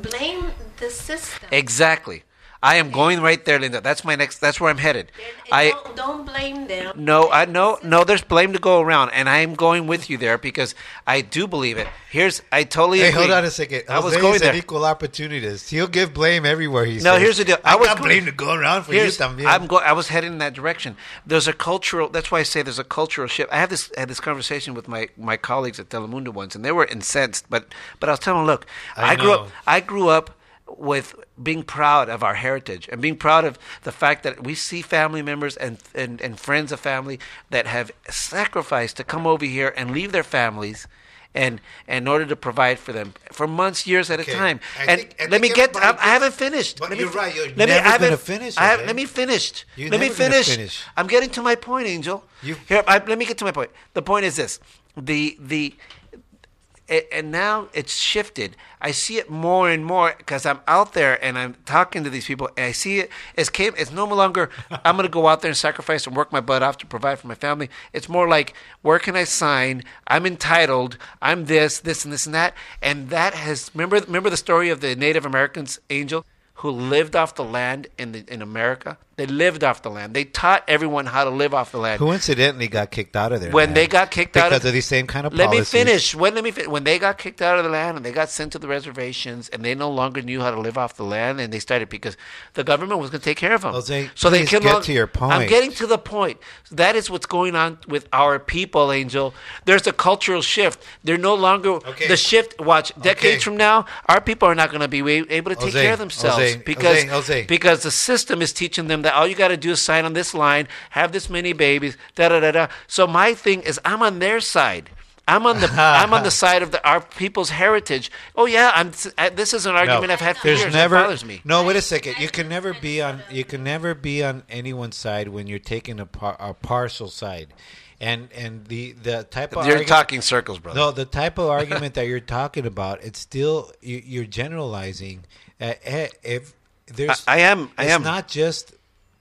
C: blame the system.
A: Exactly. I am going right there, Linda. That's my next. That's where I'm headed.
C: And
A: I
C: don't, don't blame them.
A: No, I no no. There's blame to go around, and I'm going with you there because I do believe it. Here's I totally
B: Hey,
A: agree.
B: hold on a second.
A: I was
B: Jose
A: going
B: an
A: there.
B: equal opportunist. He'll give blame everywhere he
A: No,
B: says.
A: here's the deal.
B: I,
A: I was
B: got
A: go-
B: blame to go around for
A: Here's,
B: you también.
A: I'm go, I was heading in that direction. There's a cultural. That's why I say there's a cultural shift. I had this I had this conversation with my, my colleagues at Telemundo once, and they were incensed. But but I was telling them, look,
B: I
A: I, grew up. I grew up with being proud of our heritage and being proud of the fact that we see family members and, and, and friends of family that have sacrificed to come over here and leave their families and, and in order to provide for them for months, years at
B: Okay.
A: a time.
B: I
A: and
B: think-
A: let me get. I, I haven't finished.
B: But
A: let
B: you're
A: me,
B: right, you're
A: let me,
B: never
A: I haven't-
B: gonna finish,
A: I have, let me finish.
B: You're
A: let me finish.
B: finish.
A: I'm getting to my point, Angel.
B: You-
A: Here, I, let me get to my point. The point is this: the the a- and now it's shifted. I see it more and more because I'm out there and I'm talking to these people, and I see it. It's came. It's no longer I'm going to go out there and sacrifice and work my butt off to provide for my family. It's more like where can I sign? I'm entitled. I'm this, this, and this and that. And that has remember remember the story of the Native Americans, Angel, who lived off the land in the in America. They lived off the land. They taught everyone how to live off the land.
B: Who incidentally got kicked out of there
A: When
B: man,
A: they got kicked out of
B: because
A: of-
B: of these same kind of
A: Let
B: policies.
A: me finish. When let me fin- when they got kicked out of the land and they got sent to the reservations and they no longer knew how to live off the land and they started because the government was going to take care of them.
B: Jose,
A: so they can
B: get
A: log-
B: to your point.
A: I'm getting to the point. That is what's going on with our people, Angel. There's a cultural shift. They're no longer
B: Okay.
A: the shift. Watch decades
B: Okay.
A: from now, our people are not going to be able to take
B: Jose,
A: care of themselves
B: Jose,
A: because
B: Jose, Jose.
A: because the system is teaching them that all you got to do is sign on this line, have this many babies, da da da da. So my thing is, I'm on their side. I'm on the I'm on the side of the, our people's heritage. Oh yeah, I'm. This is an argument I've had for
B: There's
A: years.
B: never.
A: it bothers me.
B: No, wait a second. You can never be on. You can never be on anyone's side when you're taking a, par, a partial side, and and the the type of
A: You're
B: argument-
A: talking circles, brother.
B: No, the type of argument that you're talking about, it's still you, you're generalizing. Uh, if there's,
A: I- I am- I
B: it's
A: am.
B: not just.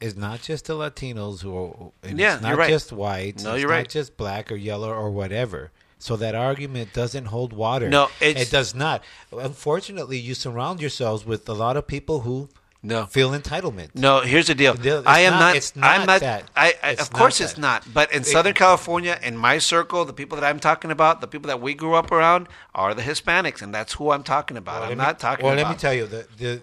B: It's not just the Latinos who are.
A: Yeah,
B: it's not
A: you're right.
B: just whites.
A: No,
B: it's
A: you're
B: not
A: right.
B: just black or yellow or whatever. So that argument doesn't hold water.
A: No, it's-
B: it does not. Unfortunately, you surround yourselves with a lot of people who
A: No.
B: feel entitlement.
A: No, here's the deal.
B: It's
A: I am
B: not-
A: not.
B: it's
A: I'm
B: not
A: not.
B: that.
A: I, I, of course,
B: not
A: it's
B: that.
A: not. But in Southern California, in my circle, the people that I'm talking about, the people that we grew up around, are the Hispanics, and that's who I'm talking about.
B: Well,
A: I'm
B: me-
A: not talking about
B: Well,
A: about.
B: let me tell you the the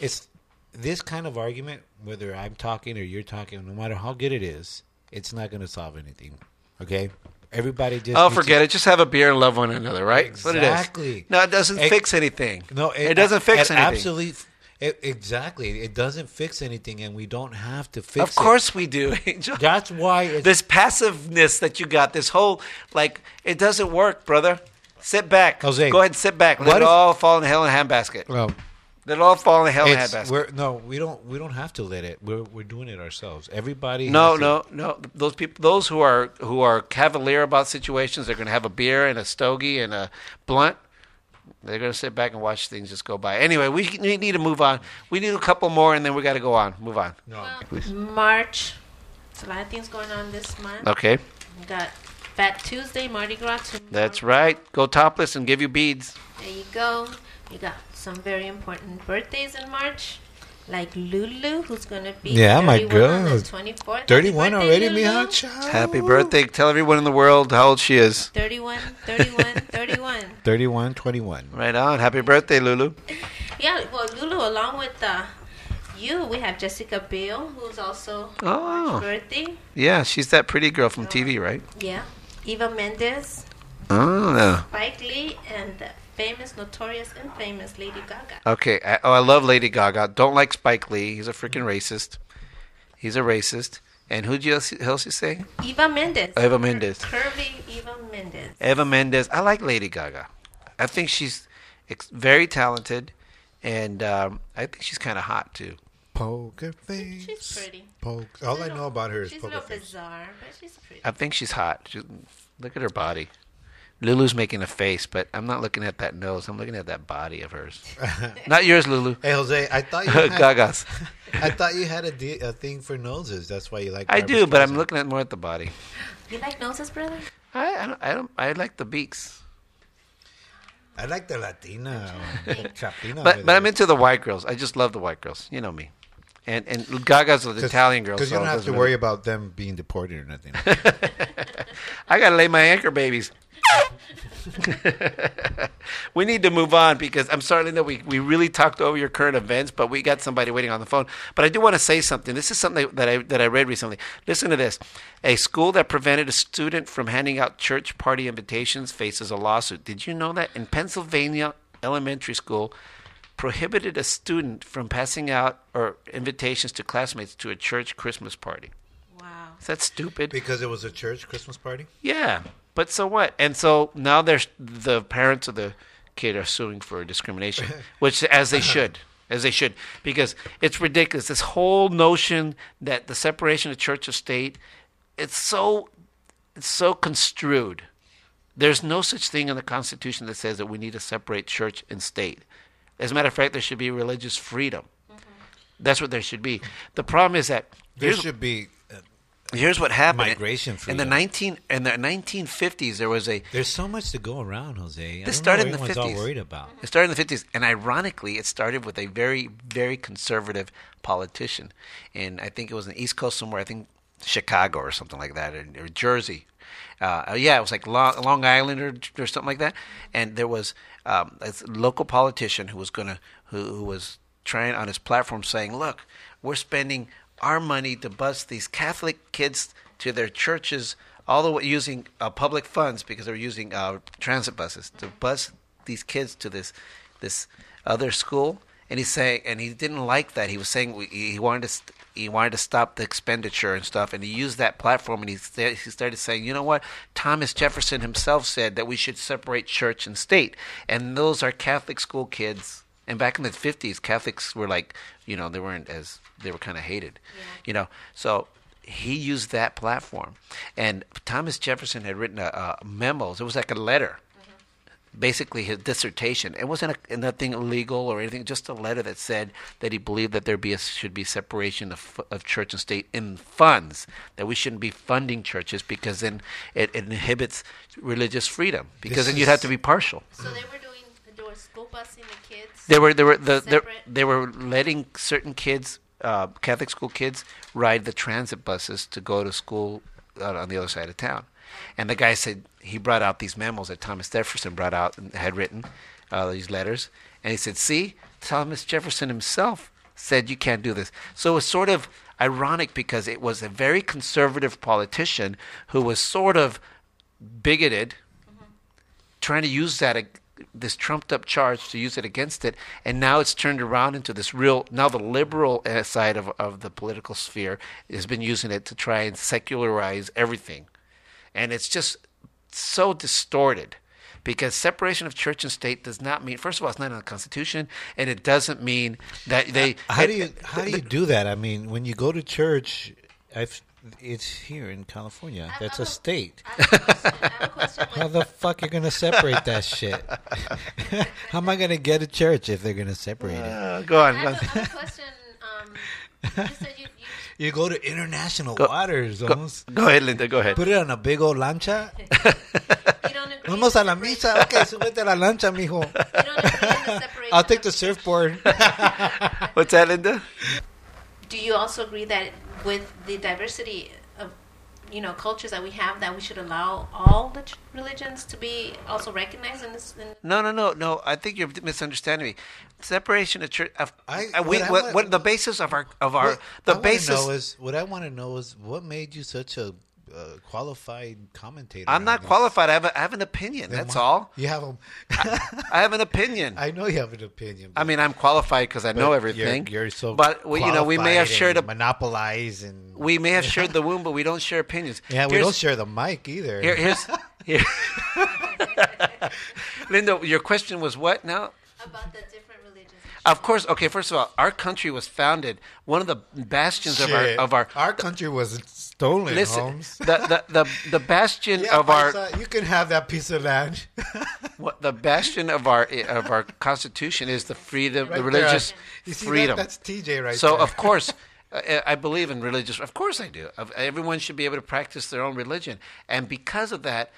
B: it's this kind of argument. Whether I'm talking or you're talking, no matter how good it is, it's not going to solve anything. Okay, everybody just
A: Oh, forget
B: to-
A: it. Just have a beer and love one another, right? That's what it is.
B: Exactly.
A: No, it doesn't
B: Ex-
A: fix anything.
B: No,
A: it, doesn't fix
B: it
A: anything.
B: Absolutely, it, exactly. It doesn't fix anything, and we don't have to fix. It.
A: Of
B: it.
A: course we do, Angel.
B: That's why it's,
A: this passiveness that you got, this whole like, it doesn't work, brother. Sit back.
B: Jose,
A: Go ahead and sit back. Let it
B: if-
A: all fall in the hell in a handbasket.
B: well,
A: Let it all fall in the hell in a handbasket.
B: no, we don't. We don't have to let it. We're we're doing it ourselves. Everybody.
A: No,
B: has to-
A: no, no. Those people, those who are who are cavalier about situations, they're going to have a beer and a stogie and a blunt. They're going to sit back and watch things just go by. Anyway, we we need to move on. We need a couple more, and then we got to go on. Move on.
B: No.
C: March. There's a lot of things going on this month.
A: Okay,
C: We got Fat Tuesday, Mardi Gras. Tomorrow.
A: that's right. Go topless and give you beads.
C: There you go. You got some very important birthdays in March, like Lulu, who's gonna be
B: Yeah, my
C: 31 on
B: girl.
C: the 24th.
B: 31 already,
C: birthday,
B: mija.
C: Lulu.
B: Ciao.
A: Happy birthday! Tell everyone in the world how old she is.
C: 31, 31, 31.
B: 31, 21.
A: Right on. Happy birthday, Lulu.
C: Yeah, well, Lulu, along with uh, you, we have Jessica Biel, who's also
A: Oh.
C: March birthday.
A: Yeah, she's that pretty girl from TV, right?
C: Yeah. Eva Mendes,
A: Oh, no.
C: Spike Lee, and the famous, notorious, and famous Lady Gaga.
A: Okay. I, oh, I love Lady Gaga. Don't like Spike Lee. He's a freaking racist. He's a racist. And who'd you else, else you say?
C: Eva Mendes.
A: Eva Mendes.
C: Curvy Eva Mendes.
A: Eva Mendes. I like Lady Gaga. I think she's ex- very talented, and um, I think she's kind of hot too.
B: Poker face.
C: She's pretty.
B: Poke. All I know about her is
C: She's a
B: poker
C: little
B: face.
C: bizarre, but she's pretty.
A: I think she's hot. She, look at her body. Lulu's making a face, but I'm not looking at that nose. I'm looking at that body of hers. not yours, Lulu.
B: Hey Jose, I thought you had,
A: Gaga's.
B: I thought you had a, de- a thing for noses. That's why you like.
A: I do, but I'm
B: Streisand.
A: looking at more at the body.
C: You like noses, brother?
A: I, I don't. I don't. I like the beaks.
B: I like the Latina, Chapina.
A: But but I'm into the white girls. I just love the white girls. You know me. And and Gaga's an Italian girl.
B: because
A: so
B: you don't
A: it
B: have to
A: doesn't
B: worry about them being deported or nothing.
A: I gotta lay my anchor babies. we need to move on because I'm sorry, to we we really talked over your current events, but we got somebody waiting on the phone. But I do want to say something. This is something that I that I read recently. Listen to this. A school that prevented a student from handing out church party invitations faces a lawsuit. Did you know that in Pennsylvania elementary school prohibited a student from passing out or invitations to classmates to a church Christmas party.
C: Wow.
A: Is that stupid?
B: Because it was a church Christmas party.
A: Yeah, but so what? And so now there's the parents of the kid are suing for discrimination, which as they should, as they should, because it's ridiculous. This whole notion that the separation of church and state, it's so, it's so construed. There's no such thing in the Constitution that says that we need to separate church and state. As a matter of fact, there should be religious freedom. Mm-hmm. That's what there should be. The problem is that
B: There should be. Uh,
A: Here's what happened.
B: Migration
A: in the nineteen in the nineteen fifties. There was a
B: there's so much to go around, Jose. I
A: This
B: don't
A: started
B: know
A: in the 50s.
B: all worried about.
A: It started in the fifties, and ironically, it started with a very, very conservative politician, and I think it was in the East Coast somewhere. I think Chicago or something like that, or, or Jersey. Uh, yeah, it was like Long, Long Island or, or something like that. And there was um, a local politician who was gonna who, who was trying on his platform saying, "Look, we're spending our money to bus these Catholic kids to their churches, all the way using uh, public funds because they were using uh, transit buses to bus these kids to this this other school." And he's saying, and he didn't like that. He was saying he wanted to st- he wanted to stop the expenditure and stuff. And he used that platform, and he sta- he started saying, you know what? Thomas Jefferson himself said that we should separate church and state, and those are Catholic school kids. And back in the fifties, Catholics were like, you know, they weren't as they were kind of hated, you know. So he used that platform, and Thomas Jefferson had written a, a memos. It was like a letter mm-hmm. basically his dissertation. It wasn't a, nothing illegal or anything, just a letter that said that he believed that there be a, should be separation of, of church and state in funds, that we shouldn't be funding churches because then it, it inhibits religious freedom. Because
B: This
A: then you'd have to be partial.
C: So they were were school busing the kids.
A: They were they were the, they were letting certain kids, uh, Catholic school kids, ride the transit buses to go to school uh, on the other side of town. And the guy said he brought out these memos that Thomas Jefferson brought out and had written uh, these letters, and he said, "See, Thomas Jefferson himself said you can't do this." So it was sort of ironic because it was a very conservative politician who was sort of bigoted trying to use that this trumped up charge to use it against it and now it's turned around into this real now the liberal uh, side of, of the political sphere has been using it to try and secularize everything and it's just so distorted because separation of church and state does not mean first of all it's not in the constitution and it doesn't mean that they
B: How do you how do you do that? I mean, when you go to church, I've, it's here in California.
C: I-
B: That's
C: I
B: a
C: will-
B: state.
C: I have a question. A question.
B: How the fuck are you gonna separate that shit? How am I gonna get a church if they're gonna separate it?
A: Uh, go on,
C: I
A: go
C: have,
A: on.
C: a, I have a question. Um, you said you, you
B: You go to international
A: Go-
B: waters,
A: Go,
B: almost.
A: go ahead linda go ahead
B: Put it on a big old lancha.
C: you.
B: Vamos a la misa. Okay, súbete a la lancha, mijo.
C: You don't agree in the separation
B: I'll take the surfboard.
A: what's that linda
C: Do you also agree that with the diversity of you know cultures that we have, that we should allow all the ch- religions to be also recognized in this? In,
A: No, no, no, no. I think you're misunderstanding me. Separation of church. Of,
B: I-
A: uh, we,
B: what I
A: what,
B: want-
A: what the basis of our of our
B: What
A: the
B: I
A: basis.
B: know is what I want to know is what made you such a uh, qualified commentator.
A: I'm not qualified. I have a, I have an opinion.
B: Then
A: That's
B: why-
A: all.
B: You have a.
A: I have an opinion. I,
B: I know you have an opinion. I
A: mean, I'm qualified because I know everything.
B: You're, you're so.
A: but we, you know, we may have shared a
B: and monopolize and.
A: we may have shared the womb, but we don't share opinions.
B: yeah, we don't share the mic either.
A: Here, here's here. Linda, your question was what now?
C: about the different religions.
A: Of course. Okay. First of all, our country was founded. One of the bastions of our of our
B: our country was stolen.
A: listen
B: Holmes.
A: the, the the the bastion
B: Yeah,
A: of our
B: you can have that piece of land.
A: What the bastion of our of our constitution is the freedom,
B: Right
A: the religious freedom.
B: That? That's TJ right
A: so
B: there.
A: of course, I believe in religious. Of course, I do. Everyone should be able to practice their own religion, and because of that,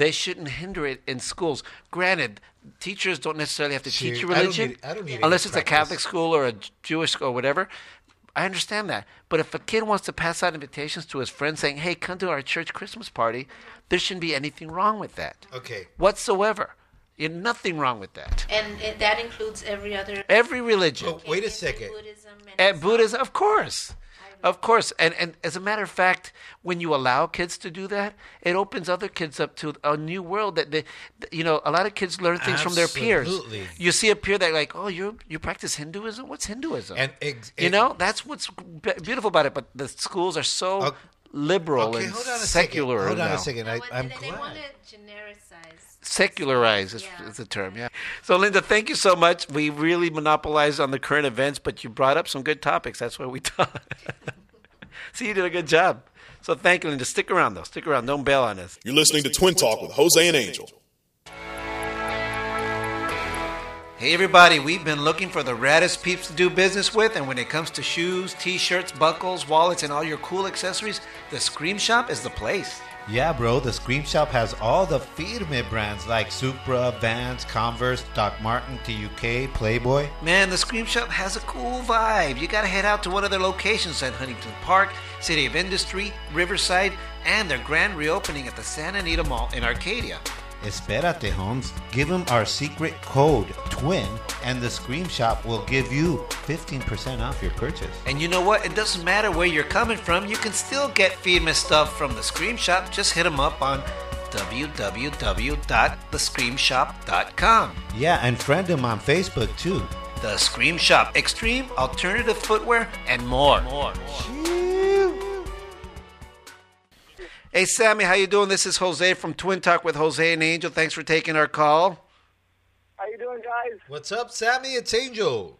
A: they shouldn't hinder it in schools. Granted, teachers don't necessarily have to teach you
B: I don't
A: religion,
B: need- I don't need
A: unless it's a. Catholic school or a Jewish school or whatever. I understand that. But if a kid wants to pass out invitations to his friends saying, hey, come to our church Christmas party, there shouldn't be anything wrong with that
B: okay.
A: whatsoever. There's nothing wrong with that.
C: And it, that includes every other.
A: Every religion.
B: Oh, wait a second.
C: Buddhism and
A: And Buddhism, of course.
C: I
A: Of course, and and as a matter of fact, when you allow kids to do that, it opens other kids up to a new world that they, you know, a lot of kids learn things from their peers. You see a peer that like, oh, you you practice Hinduism? What's Hinduism?
B: And ex-
A: you know, that's what's beautiful about it. But the schools are so
B: Okay.
A: liberal
B: Okay,
A: and
B: hold on a
A: secular
B: second. Hold on
A: now.
B: a second. I, I'm
C: they, they
B: glad.
C: want to genericize.
A: Secularize is,
C: Yeah.
A: is the term, yeah. So, Linda, thank you so much. We really monopolized on the current events, but you brought up some good topics. That's why we talk. See, you did a good job. So, thank you, Linda. Stick around, though. Stick around. Don't bail on us.
D: You're listening to Twin Talk with Jose and Angel.
A: Hey, everybody. We've been looking for the raddest peeps to do business with, and when it comes to shoes, t shirts, buckles, wallets, and all your cool accessories, the Scream Shop is the place.
B: Yeah, bro, the Scream Shop has all the Firme brands like Supra, Vans, Converse, Doc Martin, TUK, Playboy.
A: Man, the Scream Shop has a cool vibe. You gotta head out to one of their locations at Huntington Park, City of Industry, Riverside, and their grand reopening at the Santa Anita Mall in Arcadia.
B: Esperate, Holmes. Give them our secret code, TWIN, and the Scream Shop will give you 15% off your purchase.
A: And you know what? It doesn't matter where you're coming from, you can still get Feedme stuff from the Scream Shop. Just hit them up on www.thescreamshop.com.
B: Yeah, and friend them on Facebook too.
A: The Scream Shop, extreme alternative footwear, and more. More. Hey Sammy, how you doing? This is Jose from Twin Talk with Jose and Angel. Thanks for taking our call.
E: How you doing, guys?
B: What's up, Sammy? It's Angel.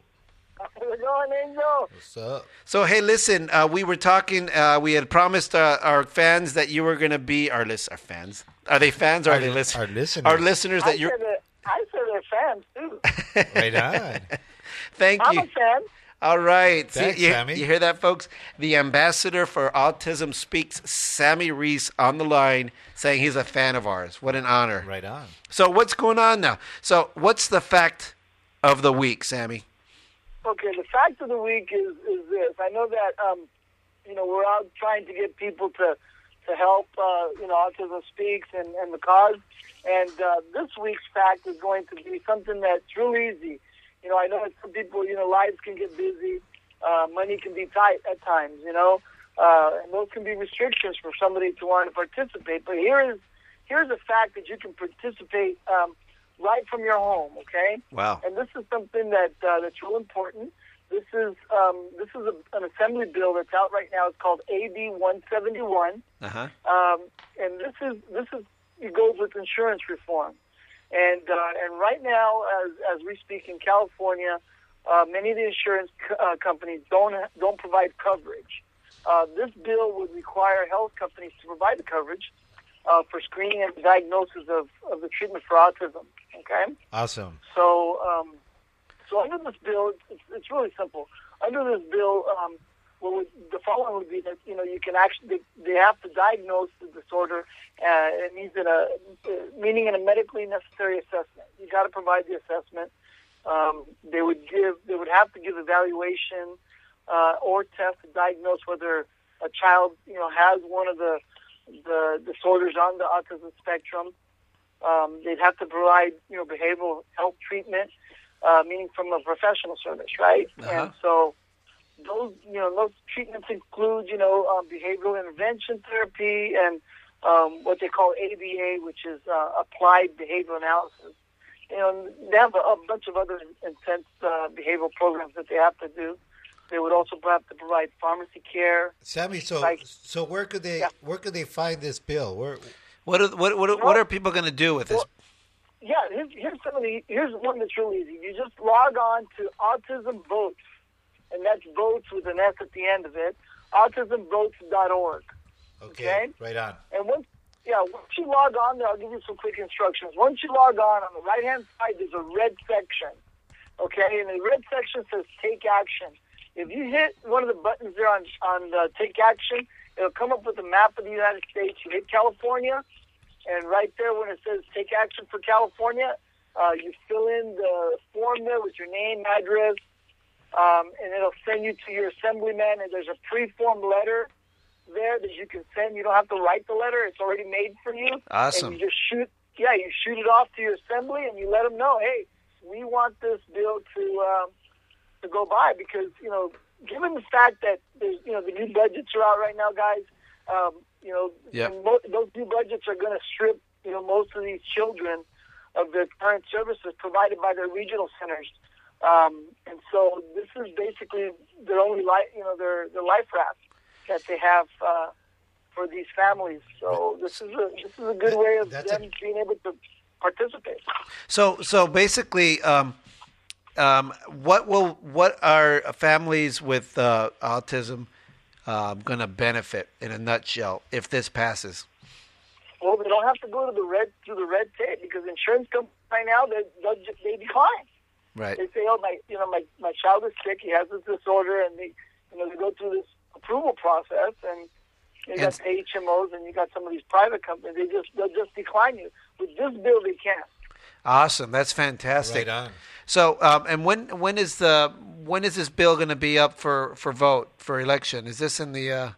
E: How's it going, Angel?
B: What's up?
A: So hey, listen, uh, we were talking. Uh, we had promised uh, our fans that you were going to be our list. Our fans are they fans or are
B: Our-
A: they listeners?
B: our listeners.
A: Our listeners
E: I
A: that you're.
E: said that, I said they're fans too.
B: Right on.
A: Thank
E: I'm
A: you.
E: a fan.
A: All right. See, you,
B: Sammy.
A: you hear that, folks? The ambassador for Autism Speaks, Sammy Reese, on the line saying he's a fan of ours. What an honor.
B: right on.
A: So, what's going on now? So, what's the fact of the week, Sammy?
E: Okay, the fact of the week is is this. I know that um, you know we're out trying to get people to to help uh, you know Autism Speaks and and the cause. And uh, this week's fact is going to be something that's real easy. You know, I know that some people, you know, lives can get busy, uh, money can be tight at times. You know, uh, and those can be restrictions for somebody to want to participate. But here is here's a fact that you can participate um, right from your home. Okay.
A: Wow.
E: And this is something that uh, that's real important. This is um, this is a, an assembly bill that's out right now. It's called AB 171,
A: Uh huh.
E: um, and this is this is it goes with insurance reform. And uh, and right now, as as we speak in California, uh, many of the insurance co- uh, companies don't don't provide coverage. Uh, this bill would require health companies to provide the coverage uh, for screening and diagnosis of, of the treatment for autism. Okay.
B: Awesome.
E: So, um, so under this bill, it's, it's really simple. Under this bill, um, what would, the following would be that you know you can actually they, they have to diagnose the disorder. Uh, it means in a meaning in a medically necessary assessment. You got to provide the assessment. Um, they would give they would have to give evaluation uh, or test to diagnose whether a child you know has one of the the disorders on the autism spectrum. Um, they'd have to provide, you know, behavioral health treatment, uh, meaning from a professional service, right?
A: Uh-huh.
E: And so those, you know, those treatments include, you know, um, behavioral intervention therapy and um, what they call ABA, which is uh, applied behavioral analysis. You know, they have a, a bunch of other intense uh, behavioral programs that they have to do. They would also have to provide pharmacy care.
B: Sammy, so
E: Like-
B: so where could they
E: Yeah.
B: where could they find this bill? Where
A: What are, what what, what are people going to do with this?
E: Well, Yeah, here's, here's some of the here's one that's real easy. You just log on to Autism Votes, and that's votes with an S at the end of it. AutismVotes.org.
B: okay,
E: Okay.
B: right on.
E: And once yeah, once you log on there, I'll give you some quick instructions. Once you log on, on the right hand side there's a red section. Okay, and the red section says Take Action. If you hit one of the buttons there on on the Take Action, it'll come up with a map of the United States. You hit California, and right there when it says Take Action for California, uh, you fill in the form there with your name, address, um, and it'll send you to your assemblyman. And there's a pre-formed letter there that you can send. You don't have to write the letter; it's already made for you.
A: Awesome.
E: And you just shoot, yeah, you shoot it off to your assembly, and you let them know, hey, we want this bill to um, to go by because you know given the fact that there's, you know the new budgets are out right now, guys. Um, you know,
A: Yep.
E: mo- those new budgets are going to strip you know most of these children of their current services provided by their regional centers. Um, and so this is basically their only life, you know, their their life raft that they have uh, for these families. So this is a this is a good way of
B: That's a-
E: them being able to participate.
A: So, so basically, um, um, what will what are families with uh, autism um, going to benefit in a nutshell if this passes?
E: Well, they don't have to go to the red through the red tape because insurance companies right now they they'll just, they decline.
A: Right.
E: They say, "Oh, my you know my my child is sick. He has this disorder," and they you know they go through this approval process and. You got the HMOs and you got some of these private companies. They just they'll just decline you. With this bill, they can't.
A: Awesome. That's fantastic.
B: Right on.
A: So, um, and when when is the when is this bill going to be up for, for vote for election? Is this in the uh,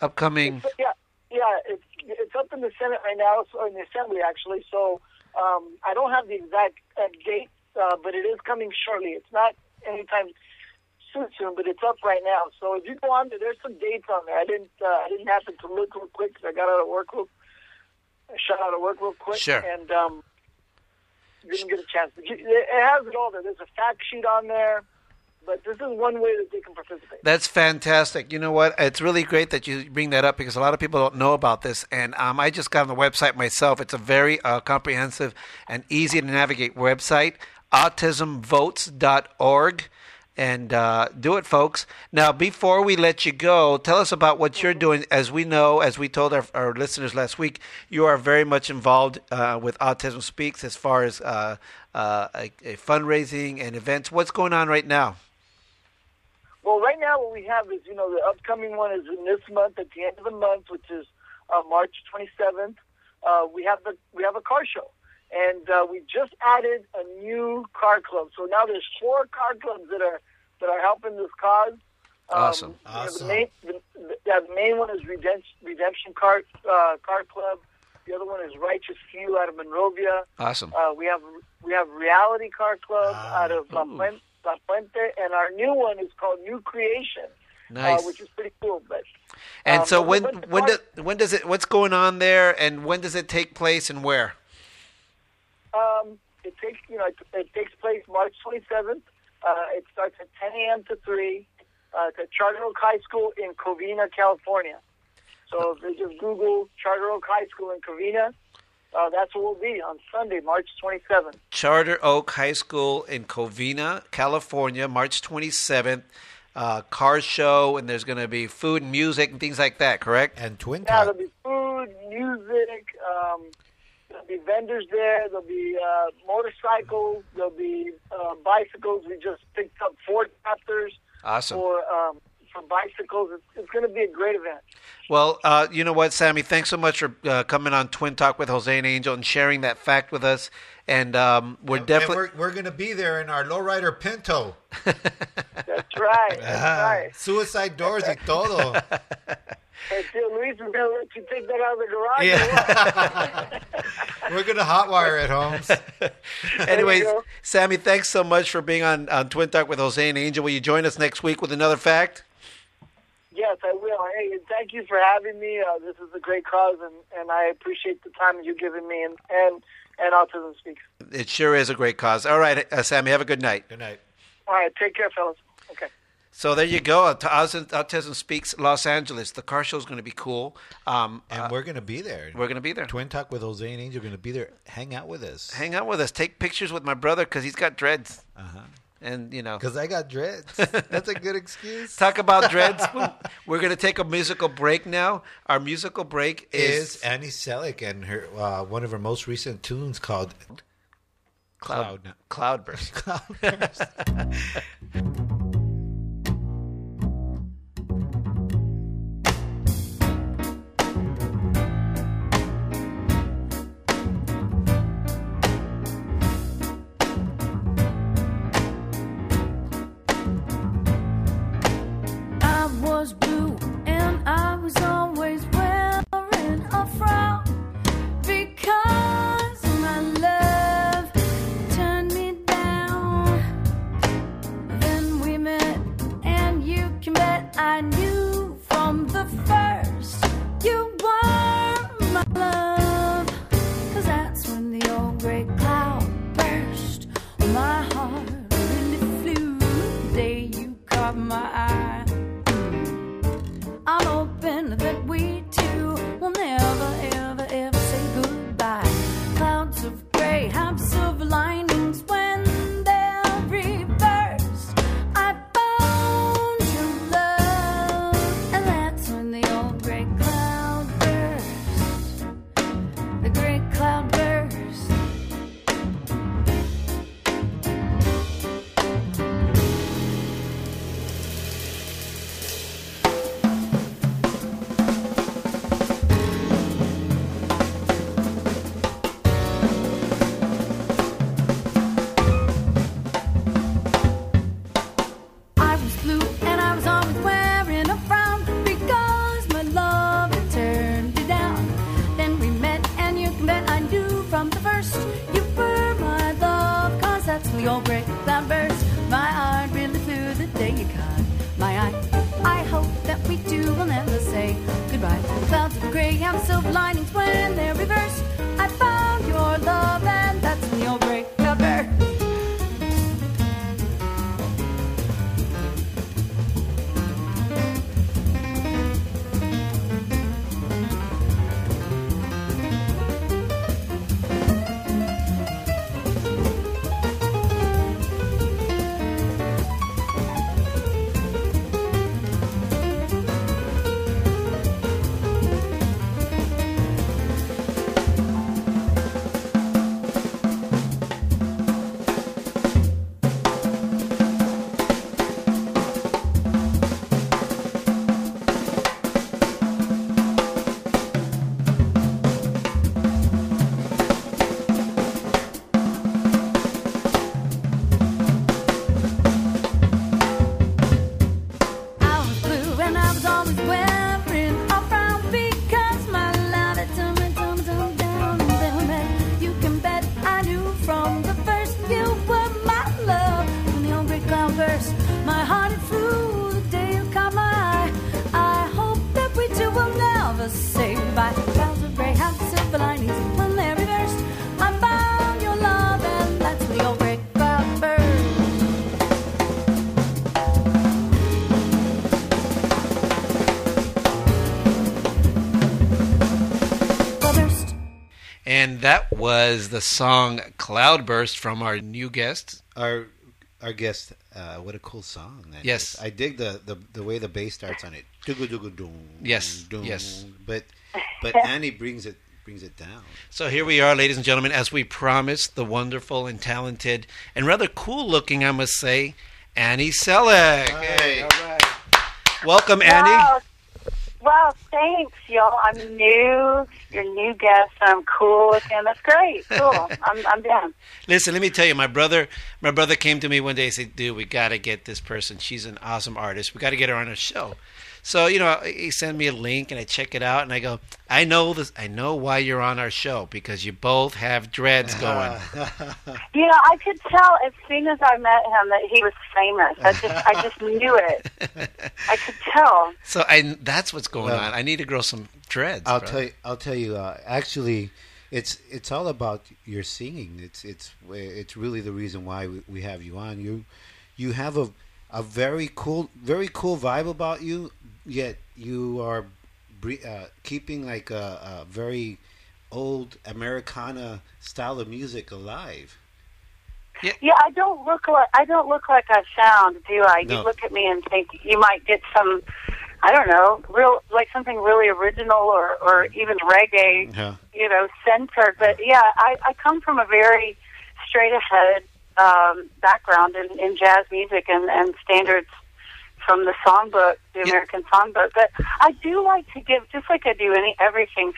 A: upcoming?
E: But yeah, yeah, it's it's up in the Senate right now, so in the Assembly actually. So um, I don't have the exact uh, date, uh, but it is coming shortly. It's not anytime soon, soon, but it's up right now. So if you go on there, there's some dates on there. I didn't uh, I didn't happen to look real quick because I got out of work real, I shut out of work real quick,
A: Sure.
E: and um, didn't get a chance. It has it all there. There's a fact sheet on there. But this is one way that they can participate.
A: That's fantastic. You know what? It's really great that you bring that up because a lot of people don't know about this. And um, I just got on the website myself. It's a very uh, comprehensive and easy to navigate website, autismvotes.org. And uh, do it, folks. Now, before we let you go, tell us about what you're doing. As we know, as we told our, our listeners last week, you are very much involved uh, with Autism Speaks as far as uh, uh, a, a fundraising and events. What's going on right now?
E: Well, right now what we have is, you know, the upcoming one is in this month, at the end of the month, which is uh, March 27th. Uh, we have the we have a car show, and uh, we just added a new car club. So now there's four car clubs that are that are helping this cause.
A: Awesome.
E: you know,
B: Awesome.
E: The main, the, the, yeah, the main one is Redemption, Redemption Car uh, Car Club. The other one is Righteous Few out of Monrovia.
A: Awesome.
E: Uh, we have we have Reality Car Club
B: Ah,
E: out of La
A: ooh.
E: Puente, La Puente, and our new one is called New Creation,
A: Nice.
E: uh, which is pretty cool. But
A: And
E: um,
A: so
E: but-
A: when when
E: car-
A: do, when does it what's going on there and when does it take place and where?
E: Um, it takes you know it, it takes place March 27th. Uh, it starts at 10 a.m. to 3 uh, at Charter Oak High School in Covina, California. So if they just Google Charter Oak High School in Covina, uh, that's where we'll be on Sunday, March 27th.
A: Charter Oak High School in Covina, California, March 27th. Uh, car show and there's going to be food and music and things like that, correct?
B: And Twin
E: Yeah,
B: Talk.
E: there'll be food, music. Um, there'll be vendors there. There'll be uh, motorcycles. There'll be uh, bicycles. We just picked up four chapters
A: Awesome.
E: for um, for bicycles. It's, it's going to be a great event.
A: Well, uh, you know what, Sammy? Thanks so much for uh, coming on Twin Talk with Jose and Angel and sharing that fact with us. And um, we're
B: And
A: definitely
B: we're, we're going to be there in our lowrider Pinto.
E: That's right. That's
B: Ah,
E: right.
B: Suicide doors y todo.
E: And Tio Luis to let you take that out of the garage. or what?
B: we're going to hotwire it, Holmes.
A: Anyways,
E: go.
A: Sammy, thanks so much for being on, on Twin Talk with Jose and Angel. Will you join us next week with another fact?
E: Yes, I will. Hey, and thank you for having me. Uh, this is a great cause, and, and I appreciate the time you've given me and, and, and Autism Speaks.
A: It sure is a great cause. All right, uh, Sammy, have a good night.
B: Good night.
E: All right, take care, fellas.
A: So there you go. Autism, Speaks Los Angeles. The car show is going to be cool. Um,
B: And
A: uh,
B: we're going to be there.
A: we're going to be there.
B: Twin Talk with Jose and Angel are going to be there. Hang out with us.
A: Hang out with us. Take pictures with my brother because he's got dreads.
B: Uh-huh.
A: And, you know,
B: Because I got dreads. That's a good excuse.
A: talk about dreads. we're going to take a musical break now. Our musical break is,
B: Is Annie Sellick and her uh, one of her most recent tunes called
A: Cloud,
B: Cloud.
A: Cloudburst.
F: I was the
A: song Cloudburst from our new guest.
B: Our our guest, uh, what a cool song! That
A: Yes.
B: is. I dig the, the the way the bass starts on it. Doo-goo-doo-goo-doom,
A: Yes,
B: doom.
A: yes.
B: But but Annie brings it brings it down.
A: So here we are, ladies and gentlemen, as we promised, the wonderful and talented and rather cool looking, I must say, Annie Sellick.
B: Hey.
A: All right. Welcome, Annie.
G: Wow. Wow, thanks, y'all. I'm new. You're new guest. I'm cool with him. That's great. Cool. I'm, I'm down.
A: Listen, let me tell you, my brother, my brother came to me one day and said, "Dude, we got to get this person. She's an awesome artist. We got to get her on a show." So you know, he sent me a link and I check it out and I go, "I know this. I know why you're on our show because you both have dreads going."
G: You know, I could tell as soon as I met him that he was famous. I just, I just knew it. I could tell.
A: so I, that's what's going
B: Well,
A: on. I need to grow some dreads.
B: I'll
A: bro.
B: tell you. I'll tell you. Uh, actually, it's it's all about your singing. It's it's it's really the reason why we, we have you on. You you have a a very cool very cool vibe about you. Yet you are uh, keeping like a, a very old Americana style of music alive.
G: Yeah, I don't look like I don't look like I sound, do I?
B: No.
G: You look at me and think you might get some, I don't know, real like something really original or or even reggae,
B: Yeah.
G: you know, centered. But yeah, I I come from a very straight ahead um, background in, in jazz music and and standards from the songbook, the. American songbook. But I do like to give, just like I do any everything.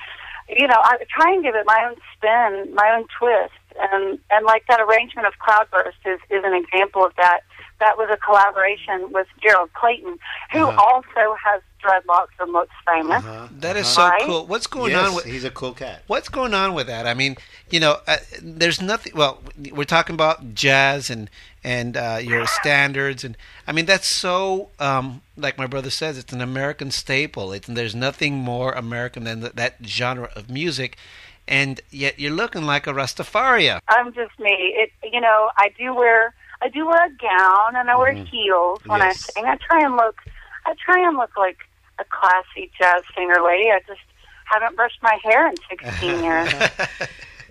G: You know, I try and give it my own spin, my own twist, and and like that arrangement of Cloudburst is is an example of that. That was a collaboration with Gerald Clayton, who
B: Uh-huh.
G: also has dreadlocks and looks famous.
B: Uh-huh.
A: That is
B: Uh-huh.
A: so
G: Right?
A: cool. What's going
B: yes,
A: on with
B: he's a cool cat.
A: What's going on with that? I mean, you know, uh, there's nothing. Well, we're talking about jazz and and uh, your standards, and I mean that's so. Um, like my brother says, it's an American staple. It's there's nothing more American than th- that genre of music, and yet you're looking like a Rastafarian.
G: I'm just me. It you know, I do wear I do wear a gown and I wear heels when
B: Yes.
G: I sing. I try and look I try and look like a classy jazz singer lady. I just haven't brushed my hair in 16 years.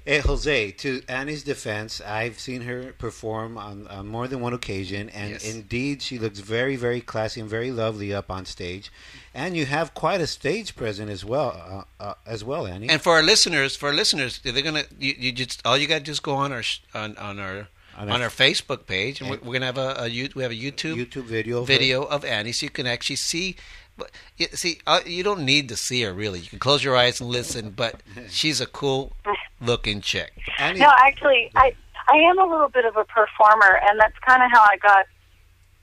B: Hey, Jose, to Annie's defense, I've seen her perform on, on more than one occasion, and
A: Yes.
B: indeed, she looks very, very classy and very lovely up on stage. And you have quite a stage presence as well, uh, uh, as well, Annie.
A: And for our listeners, for our listeners, they're gonna you, you just all you got to just go on our on on our
B: On
A: on,
B: our-
A: our Facebook page, and we're,
B: And-
A: we're gonna have a, a you- we have a YouTube
B: YouTube video, of
A: video of Annie, so you can actually see. But you, see, uh, you don't need to see her really. You can close your eyes and listen, but she's a cool looking chick.
B: Annie,
G: No, actually, I I am a little bit of a performer, and that's kind of how I got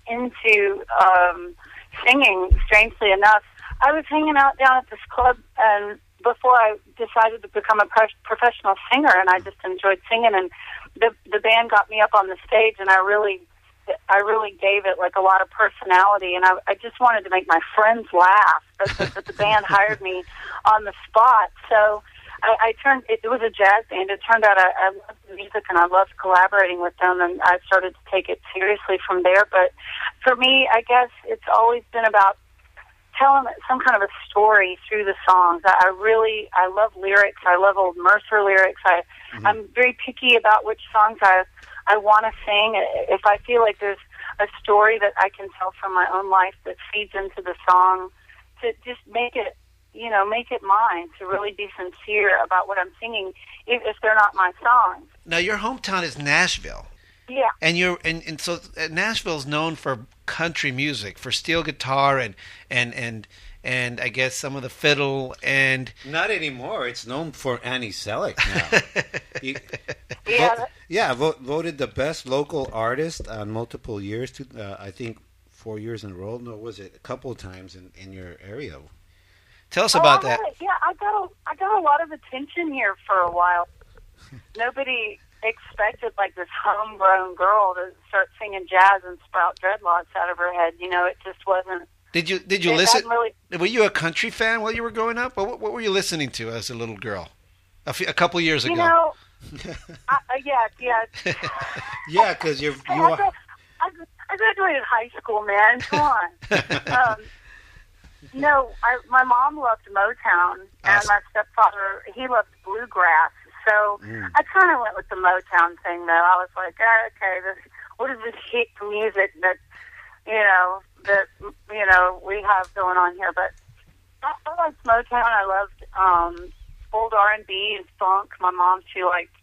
G: into um, singing. Strangely enough, I was hanging out down at this club, and before I decided to become a pro- professional singer, and I just enjoyed singing. And the the band got me up on the stage, and I really, I really gave it like a lot of personality, and I, I just wanted to make my friends laugh. But, the band hired me on the spot, so. I, I turned. It, it was a jazz band. It turned out I, I loved the music and I loved collaborating with them, and I started to take it seriously from there. But for me, I guess it's always been about telling some kind of a story through the songs. I, I really, I love lyrics. I love old Mercer lyrics. I, mm-hmm. I'm very picky about which songs I, I want to sing. If I feel like there's a story that I can tell from my own life that feeds into the song, to just make it, you know, make it mine. To really be sincere about what I'm singing, if, if they're not my songs.
A: Now your hometown is Nashville.
G: Yeah.
A: And you're and, and so uh, Nashville's known for country music, for steel guitar and and and and I guess some of the fiddle and
B: Not anymore. It's known for Annie Sellick now. You-
G: Yeah,
B: vo- yeah, vo- voted the best local artist on multiple years. To uh, I think four years in a row. No, was it a couple of times in, in your area?
A: tell us
G: Oh,
A: about
G: I
A: that.
G: a- yeah, I got a, I got a lot of attention here for a while. Nobody expected like this homegrown girl to start singing jazz and sprout dreadlocks out of her head. You know, it just wasn't.
A: Did you did you listen?
G: really.
A: Were you a country fan while you were growing up? What, what were you listening to as a little girl? A, few, a couple years ago.
G: You know, I, yeah, yeah.
B: Yeah, because you're you
G: I,
B: are.
G: I, I graduated high school, man. Come on. um, no, I, my mom loved Motown, and my stepfather he loved bluegrass. So
B: Mm.
G: I kind of went with the Motown thing, though. I was like, ah, okay, this what is this hit music that you know that you know we have going on here? But I, I liked Motown. I loved um, old R and B and funk. My mom, she liked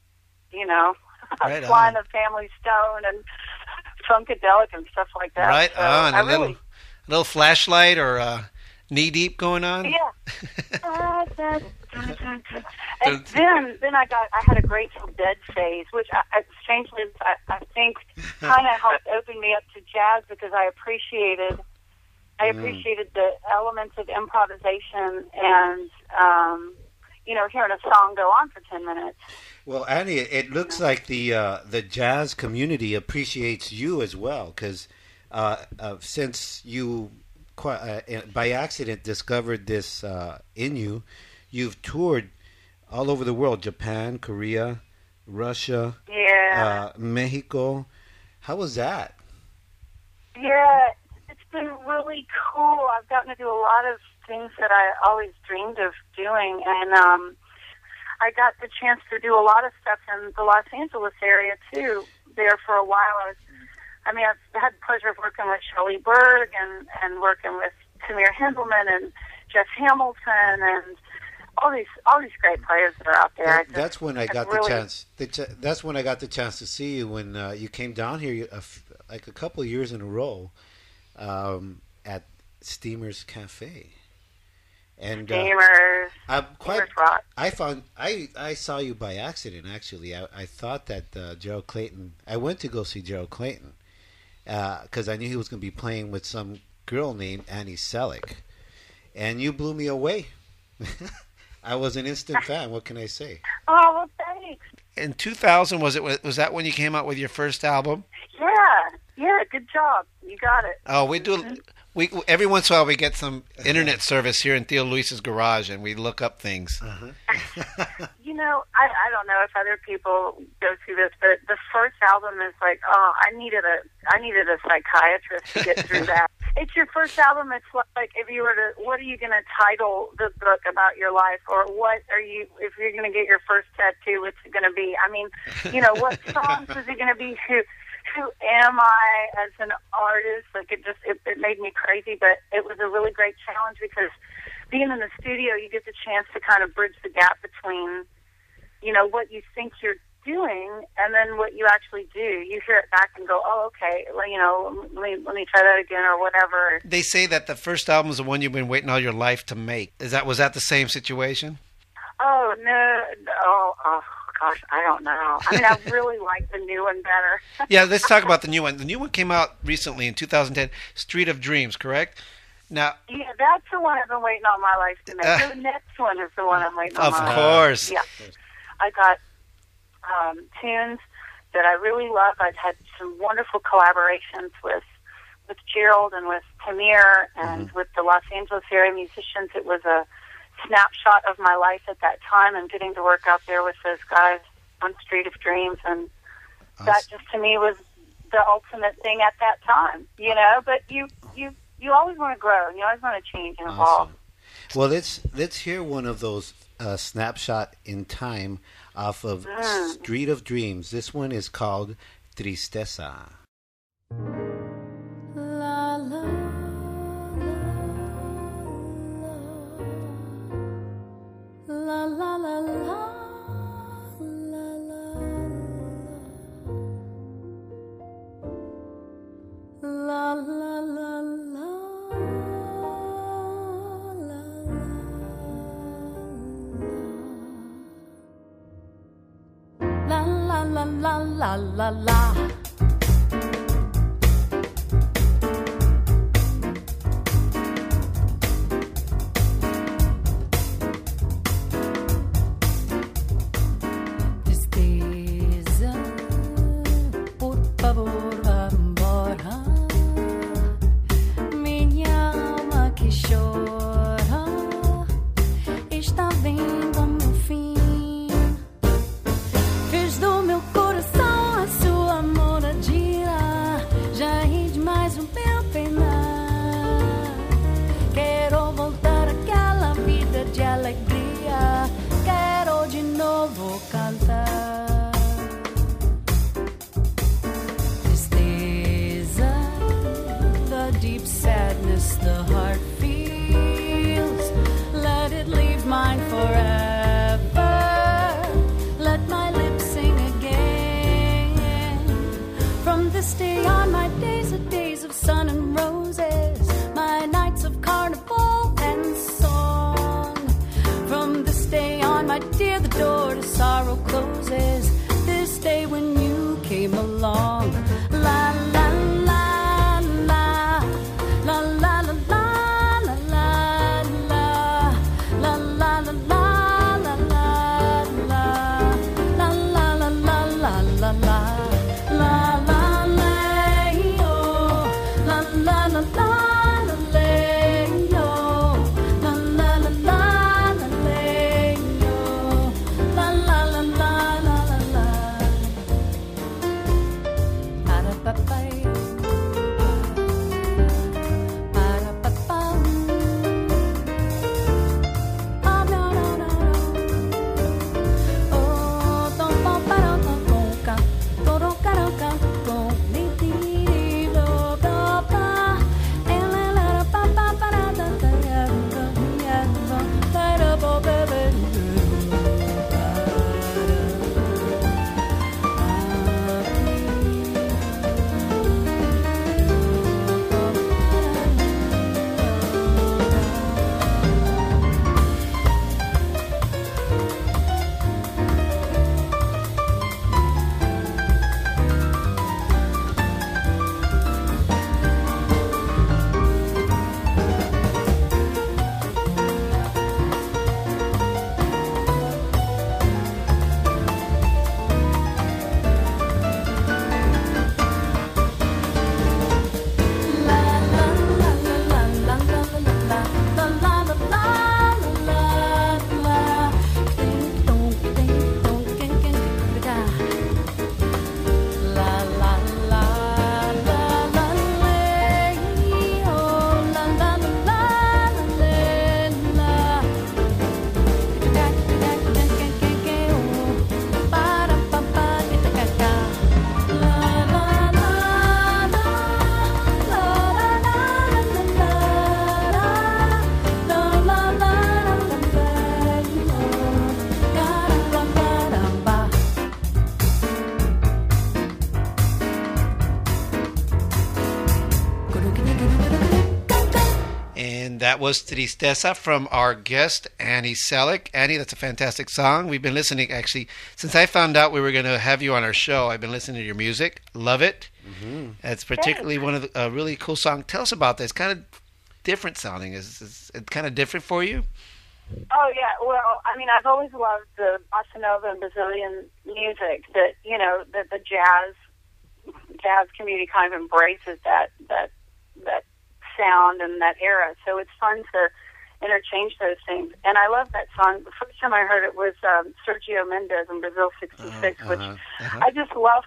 G: you know,
A: Right
G: Sly
A: on.
G: the Family Stone and Funkadelic and stuff like that.
A: Right
G: So
A: on.
G: I
A: A little
G: really,
A: a little flashlight or uh, knee deep going on.
G: yeah. and then, then I got, I had a Grateful Dead phase, which I, I, strangely, I, I think, kind of helped open me up to jazz because I appreciated, I appreciated the elements of improvisation and, um, you know, hearing a song go on for ten minutes.
B: Well, Annie, it looks like the uh, the jazz community appreciates you as well, because uh, uh, since you uh, by accident discovered this uh, in you, you've toured all over the world: Japan, Korea, Russia,
G: Yeah.
B: uh, Mexico. How was that?
G: Yeah, it's been really cool. I've gotten to do a lot of things that I always dreamed of doing, and um, I got the chance to do a lot of stuff in the Los Angeles area too. There for a while, I was. I mean, I've had the pleasure of working with Shirley Berg and and working with Tamir Hendelman and Jeff Hamilton and all these all these great players that are out there.
B: That-
G: just-
B: that's when I got
G: really-
B: the chance. The ch- that's when I got the chance to see you when uh, you came down here you- a f- like a couple of years in a row um, at Steamers Cafe. And uh, I'm quite.
G: Gamers Rock.
B: I found I I saw you by accident. Actually, I, I thought that uh, Gerald Clayton. I went to go see Gerald Clayton because I knew he was going to be playing with some girl named Annie Sellick, and you blew me away. I was an instant fan. What can I say?
G: Oh well, thanks.
A: In 2000, was it was that when you came out with your first album?
G: Yeah, yeah, good job. You got it.
A: Oh, we do. We every once in a while we get some internet service here in Tio Luis's garage, and we look up things. Uh-huh.
G: You know, I I don't know if other people go through this, but the first album is like, oh, I needed a I needed a psychiatrist to get through that. It's your first album. It's like if you were to, what are you going to title the book about your life, or what are you if you're going to get your first tattoo? What's it going to be? I mean, you know, what songs is it going to be? Who who am I as an artist? Like it just it, it made me crazy, but it was a really great challenge because being in the studio, you get the chance to kind of bridge the gap between, you know, what you think you're doing and then what you actually do. You hear it back and go, oh, okay, well, you know, let me let me try that again or whatever.
A: They say that the first album is the one you've been waiting all your life to make. Is that was that the same situation?
G: Oh no, oh, oh gosh, I don't know. I mean, I really like the new one better.
A: Yeah, let's talk about the new one. The new one came out recently in 2010, Street of Dreams, correct? Now,
G: Yeah, that's the one I've been waiting all my life to make.
A: Uh,
G: the next one is the one I'm waiting on
A: of
G: my life.
A: course.
G: Yeah. I got um, tunes that I really love. I've had some wonderful collaborations with with Gerald and with Tamir and with the Los Angeles area musicians. It was a snapshot of my life at that time and getting to work out there with those guys on Street of Dreams and that just to me was the ultimate thing at that time, you know, but you you you always want to grow and you always want to change and evolve.
B: Awesome. Well, let's let's hear one of those uh, snapshot in time off of.
G: Ah.
B: Street of Dreams. This one is called Tristeza.
F: La, la, la, la, la, la, la. La la la la la la la la la
A: that was Tristeza from our guest, Annie Sellick. Annie, that's a fantastic song. We've been listening, actually, since I found out we were going to have you on our show, I've been listening to your music. Love it. Mm-hmm. It's particularly one of the, a really cool song. Tell us about this. Kind of different sounding. Is, is it kind of different for you?
G: Oh yeah, well, I mean, I've always loved the bossa nova and Brazilian music. That you know, that the jazz jazz community kind of embraces that that that sound and that era. So it's fun to interchange those things. And I love that song. The first time I heard it was um, Sergio Mendes in Brazil '66, which
A: uh-huh.
G: I just love.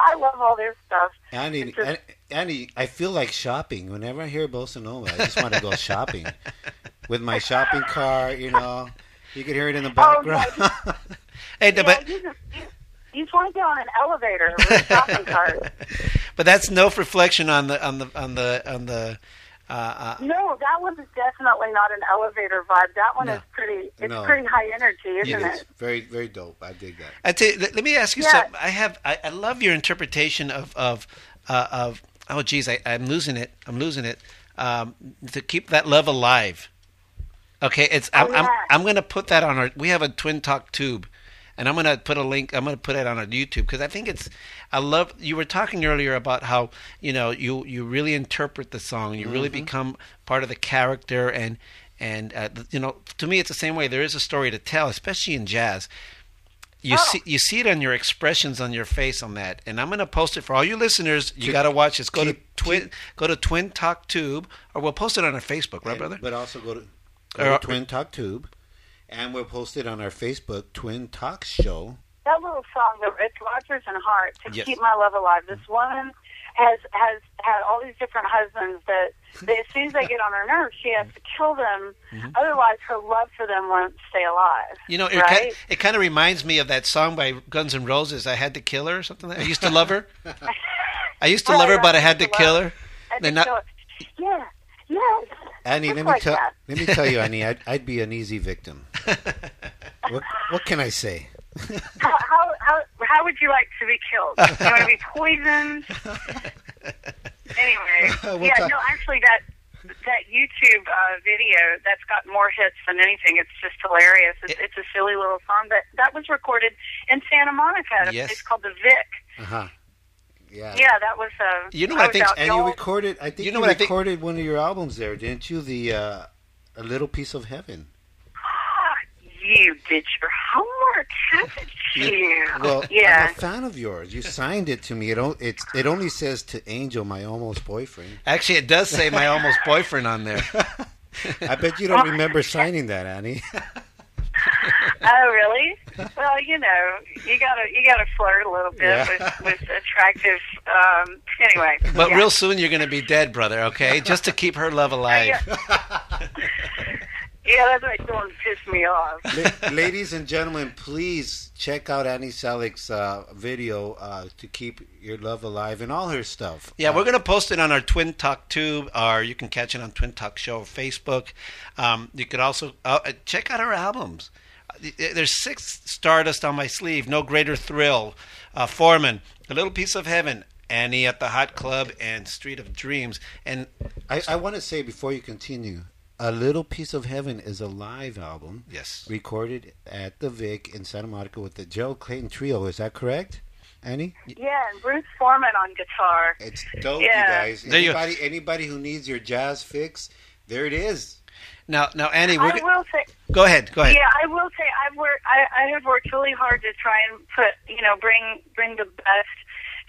G: I love all their stuff. It's just-
B: An- Andy, I feel like shopping. Whenever I hear bossa nova, I just want to go shopping with my shopping cart. You know, you can hear it in the
G: Oh,
B: background.
A: Hey,
G: Yeah,
A: but
G: you just you, you just want to get on an elevator with a shopping cart.
A: but that's no reflection on the on the on the on the. Uh, uh,
G: No, that one is definitely not an elevator vibe. That one
A: No.
G: is pretty. It's
B: No.
G: pretty high energy, isn't
B: It is
G: it?
B: very, very dope. I dig that.
A: I tell you, let, let me ask you
G: Yeah.
A: something. I have I, I love your interpretation of of uh, of oh geez I, I'm losing it I'm losing it um, to keep that love alive. Okay, it's I'm,
G: Oh,
A: I'm. I'm gonna put that on our. We have a Twin Talk tube, and I'm gonna put a link. I'm gonna put it on our YouTube because I think it's. I love. You were talking earlier about how you know you you really interpret the song. You
G: Mm-hmm.
A: really become part of the character and. And uh, you know, to me, it's the same way. There is a story to tell, especially in jazz you
G: Oh.
A: see you see it on your expressions on your face on that and i'm going to post it for all you listeners you got to watch this go to
B: keep-
A: twin go to twin talk tube or we'll post it on our facebook right
B: And-
A: brother
B: But also go to, go to Twin Talk Tube, and we'll post it on our Facebook Twin Talks Show.
G: That little song, the it's Rodgers and Hart, to
A: Yes.
G: keep my love alive. This woman has has had all these different husbands that, that as soon as they get on her nerves, she has to kill them.
A: Mm-hmm.
G: Otherwise, her love for them won't stay alive.
A: you know it,
G: right?
A: kind, it kind of reminds me of that song by guns n' roses i had to kill her or something like that. i used to love her i used to love her but i had to
G: to
A: kill
G: her. And to
A: not-
G: kill her. Yeah, yes.
B: Annie, let me
G: like
B: tell let me tell you, Annie, I'd, I'd be an easy victim. what what can I say?
G: How, how how how would you like to be killed? Do You want to be poisoned? Anyway,
B: We'll
G: yeah,
B: talk-
G: no, actually, that that YouTube uh, video that's got more hits than anything. It's just hilarious. It's, it's a silly little song, but that was recorded in Santa Monica. at a
A: Yes.
G: place called the Vic.
B: Uh huh. Yeah.
G: Yeah, that was. Uh,
A: You know what I
G: was
A: think-
B: And you
G: y'all-
B: recorded. I think
A: You
B: you,
A: know what I think-
B: recorded one of your albums there, didn't you? The uh, a little piece of heaven.
G: You did your homework, haven't you?
B: Well,
G: yeah.
B: I'm a fan of yours. You signed it to me. It o- it's it only says to Angel, my almost boyfriend.
A: actually it does say my almost boyfriend on there
B: I bet you don't remember signing that, Annie.
G: Oh, really? Well, you know, you gotta you gotta flirt a little bit
B: Yeah.
G: with with attractive. Um, anyway,
A: but
G: yeah.
A: real soon you're going to be dead brother okay just to keep her love alive
G: Yeah. yeah, that's what don't piss me off.
B: La- ladies and gentlemen, please check out Annie Sellick's uh, video uh, to keep your love alive and all her stuff.
A: Yeah,
B: Uh,
A: we're going to post it on our Twin Talk Tube, or you can catch it on Twin Talk Show Facebook. Um, you could also uh, uh, check out our albums. Uh, There's six Stardust on my sleeve, No Greater Thrill, uh, Foreman, A Little Piece of Heaven, Annie at the Hot Club, and Street of Dreams. And
B: I, I want to say before you continue, A Little Piece of Heaven is a live album
A: yes,
B: recorded at the Vic in Santa Monica with the Joe Clayton Trio. Is that correct, Annie?
G: Yeah, and Bruce Forman on guitar.
B: It's dope,
G: Yeah.
B: you guys.
A: There you-
B: Anybody, anybody who needs your jazz fix, there it is.
A: Now, now, Annie, we're
G: I
A: go-
G: will say,
A: go ahead, go ahead.
G: yeah, I will say, I've worked. I, I have worked really hard to try and put, you know, bring bring the best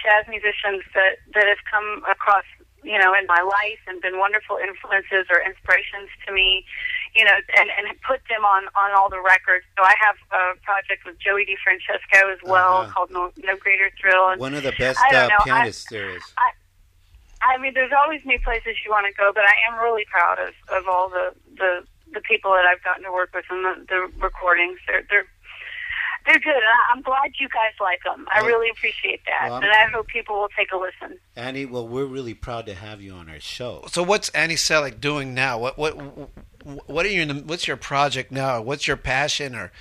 G: jazz musicians that that have come across, you know, in my life and been wonderful influences or inspirations to me, you know, and and put them on on all the records. So I have a project with Joey DeFrancesco as well
B: Uh-huh.
G: called No, no Greater Thrill. And
B: One of the best uh,
G: know, I-
B: pianists there is.
G: I mean, there's always new places you want to go, but I am really proud of of all the the the people that I've gotten to work with and the, the recordings. They're they're they're good. And I- I'm glad you guys like them. I
B: Well-
G: really appreciate that,
B: well,
G: and I hope people will take a listen.
B: Annie, well, we're really proud to have you on our show.
A: So, what's Annie Sellick doing now? What, what, what are you? In the, what's your project now? What's your passion, or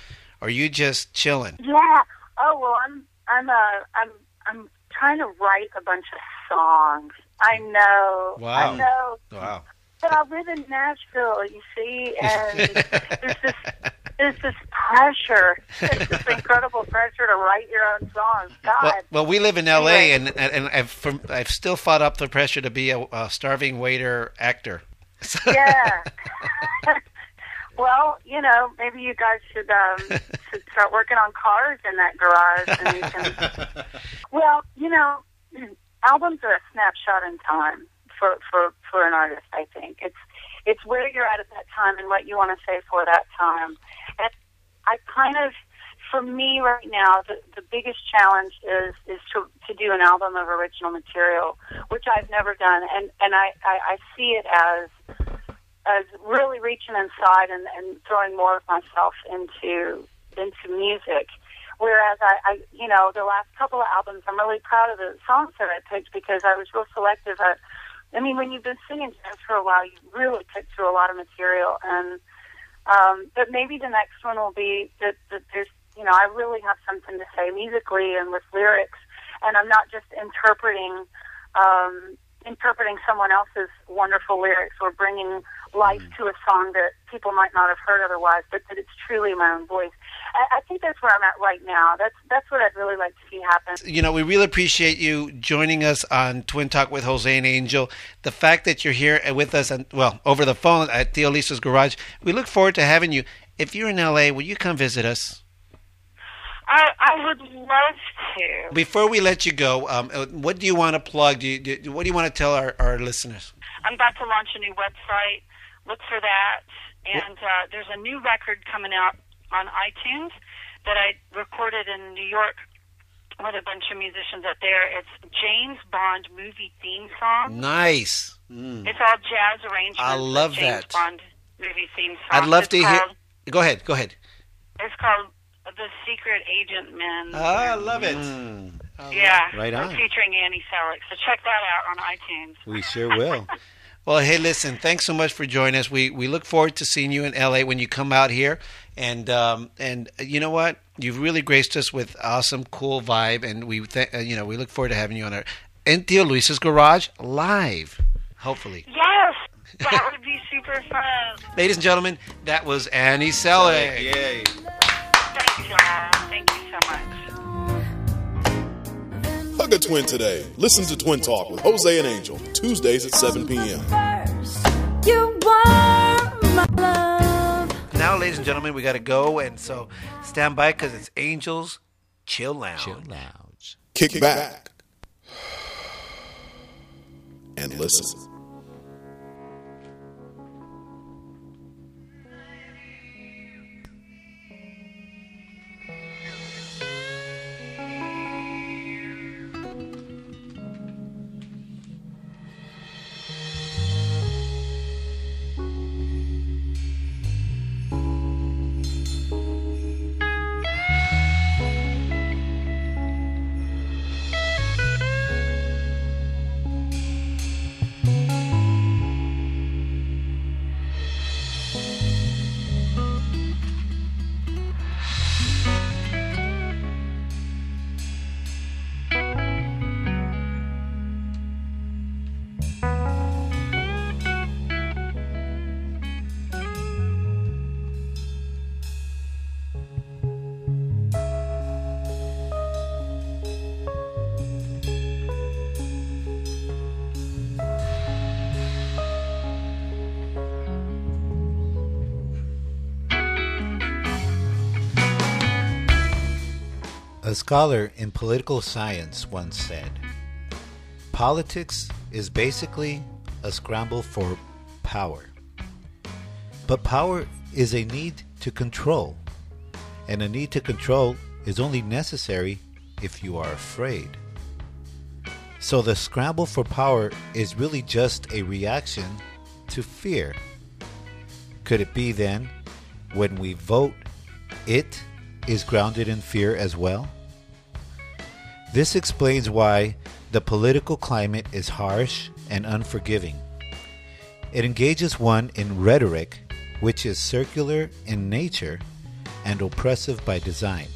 A: are you just chilling?
G: Yeah. Oh well, I'm I'm uh I'm I'm trying to write a bunch of songs. I know.
A: Wow.
G: I know.
A: Wow.
G: But I live in Nashville, you see, and there's this there's this pressure, there's this incredible pressure to write your own songs. God,
A: Well, well, we live in L.A.
G: Anyway.
A: and and I've from, I've still fought up the pressure to be a, a starving waiter actor.
G: yeah. well, you know, maybe you guys should um, should start working on cars in that garage, and you can. well, you know, albums are a snapshot in time for for for an artist. I think it's it's where you're at at that time and what you want to say for that time. And I kind of, for me right now, the the biggest challenge is is to to do an album of original material, which I've never done, and and I I, I see it as as really reaching inside and, and throwing more of myself into into music. Whereas I, I, you know, the last couple of albums, I'm really proud of the songs that I picked because I was real selective. I, I mean, when you've been singing jazz for a while, you really pick through a lot of material. And um, but maybe the next one will be that, that there's, you know, I really have something to say musically and with lyrics, and I'm not just interpreting. Um, interpreting someone else's wonderful lyrics or bringing life to a song that people might not have heard otherwise, but that it's truly my own voice. I, I think that's where I'm at right now. That's that's what I'd really like to see happen.
A: You know, we really appreciate you joining us on Twin Talk with Jose and Angel. The fact that you're here with us, and well, over the phone at Tio Luis's Garage, we look forward to having you. If you're in LA, will you come visit us?
G: I, I would love to.
A: Before we let you go, um, uh, what do you want to plug? Do you, do, what do you want to tell our, our listeners?
G: I'm about to launch a new website. Look for that. And uh, there's a new record coming out on iTunes that I recorded in New York with a bunch of musicians out there. It's James Bond movie theme song.
A: Nice. Mm.
G: It's all jazz arrangements.
A: I love
G: James
A: that.
G: Bond movie theme song.
A: I'd love
G: It's
A: to hear.
G: called-
A: Go ahead. Go ahead.
G: It's called The Secret Agent Men.
A: Ah, I love it.
G: yeah.
B: Right on.
G: Featuring Annie Sellick. So check that out on iTunes.
B: We sure will.
A: Well, hey, listen, thanks so much for joining us. We we look forward to seeing you in LA when you come out here. And um, and you know what? You've really graced us with awesome, cool vibe, and we th- uh, you know we look forward to having you on our in Tio Luis's garage live. Hopefully,
G: Yes. That would be super fun.
A: ladies and gentlemen, that was Annie Sellick.
B: Yay.
G: Thank you, Laura. Thank you so much.
D: Hug a twin today. Listen to Twin Talk with Jose and Angel, Tuesdays at 7 p.m.
F: You my love.
A: Now, ladies and gentlemen, we got to go, and so stand by because it's Angels Chill Lounge.
B: Chill lounge.
D: Kick back and listen.
B: Scholar in political science once said Politics is basically a scramble for power. But power is a need to control, and a need to control is only necessary if you are afraid. So the scramble for power is really just a reaction to fear. Could it be then, when we vote, it is grounded in fear as well? This explains why the political climate is harsh and unforgiving. It engages one in rhetoric which is circular in nature and oppressive by design.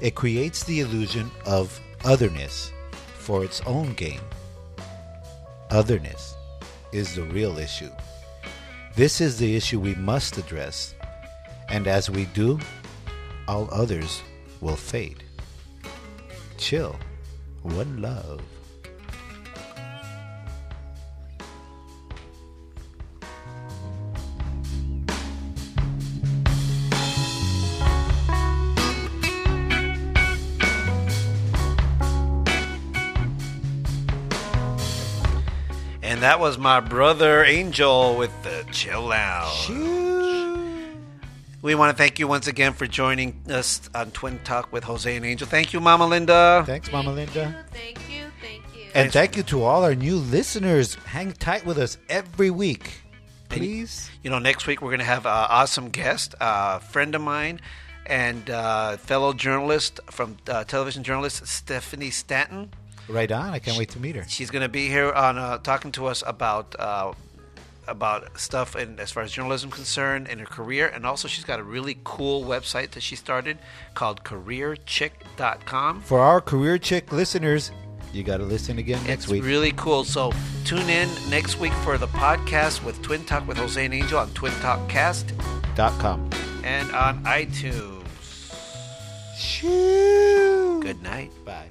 B: It creates the illusion of otherness for its own gain. Otherness is the real issue. This is the issue we must address, and as we do, all others will fade chill, one love.
A: And that was my brother Angel with the Chill Out. We want to thank you once again for joining us on Twin Talk with Jose and Angel. Thank you, Mama Linda.
B: Thanks, Mama Linda.
C: Thank you, thank you.
B: And thank you to all our new listeners. Hang tight with us every week. Please.
A: You know, next week we're going to have an awesome guest, a friend of mine and uh, fellow journalist from uh, television journalist Stephanie Stanton.
B: Right on. I can't wait to meet her.
A: She's going to be here on uh, talking to us about uh, about stuff and as far as journalism concerned in her career, and also she's got a really cool website that she started called CareerChick.com.
B: For our Career Chick listeners, you got to listen again next
A: It's
B: week.
A: really cool. So tune in next week for the podcast with Twin Talk with Jose and Angel on Twin Talk Cast
B: dot com.
A: and on iTunes.
B: Shoo.
A: Good night.
B: Bye.